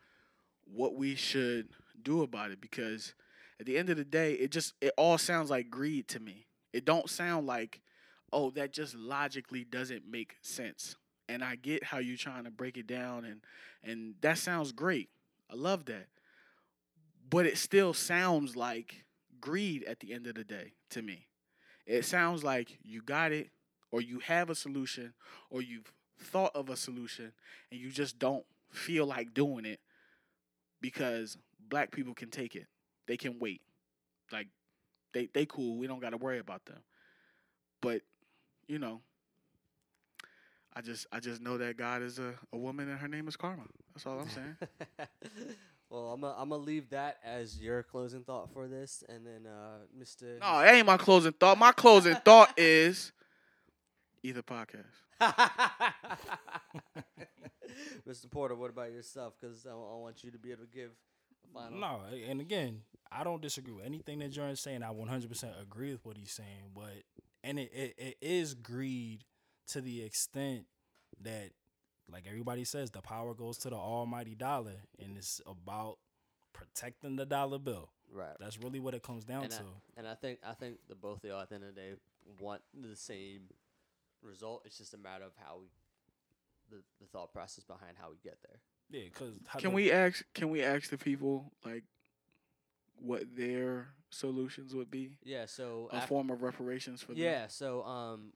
what we should do about it because at the end of the day, it just it all sounds like greed to me. It don't sound like oh, that just logically doesn't make sense. And I get how you're trying to break it down and and that sounds great. I love that. But it still sounds like greed at the end of the day to me. It sounds like you got it or you have a solution or you've thought of a solution and you just don't feel like doing it because black people can take it. They can wait. Like they they cool. We don't got to worry about them. But you know, I just I just know that God is a, a woman and her name is Karma. That's all I'm saying. well, I'm gonna I'm gonna leave that as your closing thought for this, and then uh, Mr. no, that ain't my closing thought. My closing thought is either podcast. Mr. Porter, what about yourself? Because I, I want you to be able to give a final. No, and again, I don't disagree with anything that Jordan's saying. I 100% agree with what he's saying, but and it, it, it is greed to the extent that, like everybody says, the power goes to the almighty dollar, and it's about protecting the dollar bill. Right. That's really what it comes down and to. I, and I think I think the both of y'all at the end of the day want the same result. It's just a matter of how we, the, the thought process behind how we get there. yeah, because Can we ask can we ask the people like what their solutions would be? Yeah. So A af- form of reparations for them? Yeah. So um,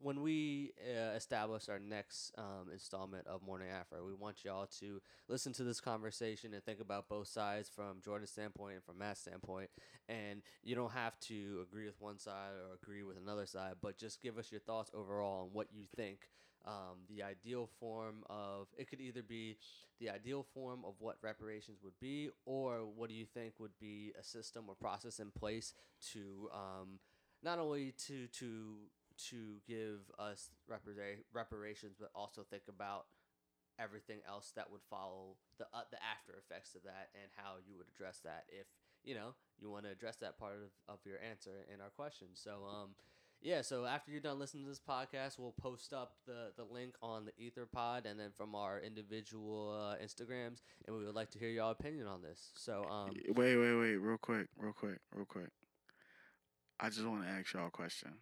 when we uh, establish our next um, installment of Morning Afro, we want y'all to listen to this conversation and think about both sides from Jordan's standpoint and from Matt's standpoint. And you don't have to agree with one side or agree with another side, but just give us your thoughts overall on what you think. Um, the ideal form of it could either be the ideal form of what reparations would be, or what do you think would be a system or process in place to um, not only to to to give us repara- reparations, but also think about everything else that would follow the uh, the after effects of that and how you would address that if you know you want to address that part of, of your answer in our question. So um yeah, so after you're done listening to this podcast, we'll post up the, the link on the Ether Pod and then from our individual uh, Instagrams, and we would like to hear your opinion on this. So um, Wait, wait, wait, real quick, real quick, real quick. I just want to ask y'all a question.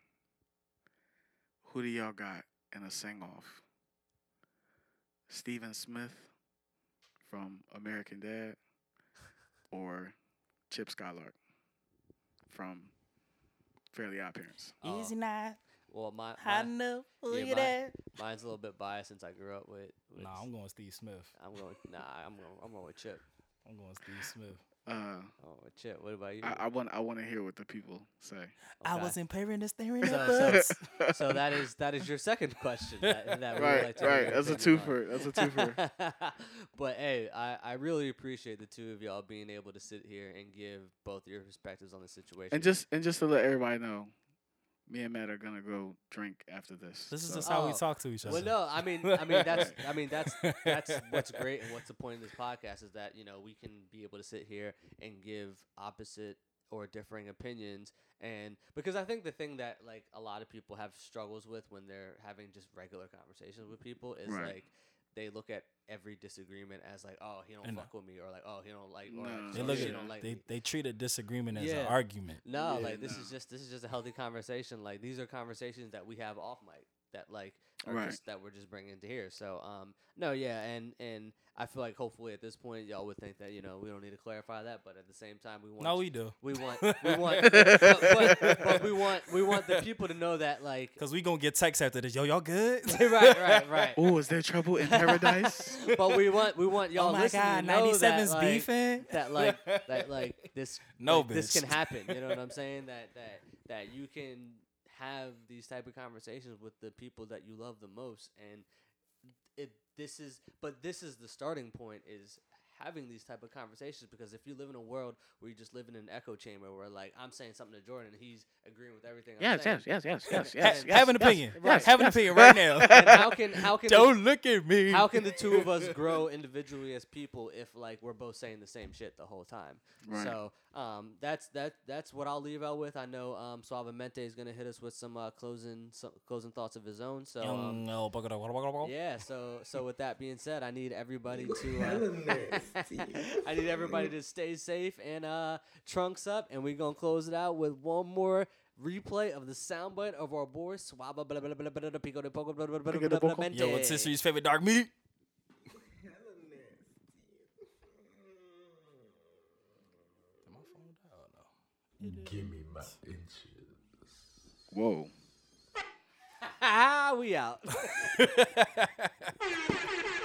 Who do y'all got in a sing off? Steven Smith from American Dad or Chip Skylark from Fairly Odd Parents? uh, Easy now. well, my, I my know. yeah, Look at my- that. mine's a little bit biased since I grew up with. with Nah, I'm going Steve Smith. I'm going. Nah, I'm going. I'm going with Chip. I'm going Steve Smith. Uh, Oh, with Chip. What about you? I, I want I want to hear what the people say. I wasn't paying the staring So- so- so that is that is your second question. That, that right, like right. That's a opinion on. twofer. That's a twofer. but hey, I, I really appreciate the two of y'all being able to sit here and give both your perspectives on the situation. and just and just to let everybody know, me and Matt are gonna go drink after this. This is so- just how we Oh, talk to each other. well, no, I mean, I mean that's I mean that's that's what's great and what's the point of this podcast is that you know we can be able to sit here and give opposite or differing opinions and because I think the thing that like a lot of people have struggles with when they're having just regular conversations with people is Right. like they look at every disagreement as like, oh, he don't And- fuck with me, or like, oh, he don't like, or No. They oh, look at don't like they, me. they treat a disagreement as Yeah. an argument. No, Yeah, like this no. is just this is just a healthy conversation. Like these are conversations that we have off mic that like are Right. just that we're just bringing to here. So um no yeah and and I feel like hopefully at this point y'all would think that you know we don't need to clarify that, but at the same time we want No, we do. we want we want but, but, but we want we want the people to know that like Cause we gonna get texts after this. Yo, y'all good? right right right. Oh, is there trouble in paradise? But we want we want y'all oh my listening God, to know that 97's like, beefing. that like that like this No, like, this can happen. You know what I'm saying? That that that you can have these type of conversations with the people that you love the most, and it this is but this is the starting point is having these type of conversations because if you live in a world where you just live in an echo chamber where like I'm saying something to Jordan and he's agreeing with everything I'm yes, saying, yes, yes, yes, yes, yes, yes. have an yes, opinion. yes, have an yes. opinion right now. and how can how can the- Don't look at me. how can the two of us grow individually as people if like we're both saying the same shit the whole time? Right. So um, that's that that's what I'll leave out with. I know um, Suavemente is gonna hit us with some uh, closing some closing thoughts of his own. So um, yeah. So so with that being said, I need everybody to uh, I need everybody to stay safe and uh, trunks up, and we're gonna close it out with one more. Replay of the soundbite of our boy Swaba blah, blah, blah, blah, blah, Pico de Poco blah, blah, blah, blah, blah, Yo, what's history's favorite dark meat? Give me my inches. Whoa. we out.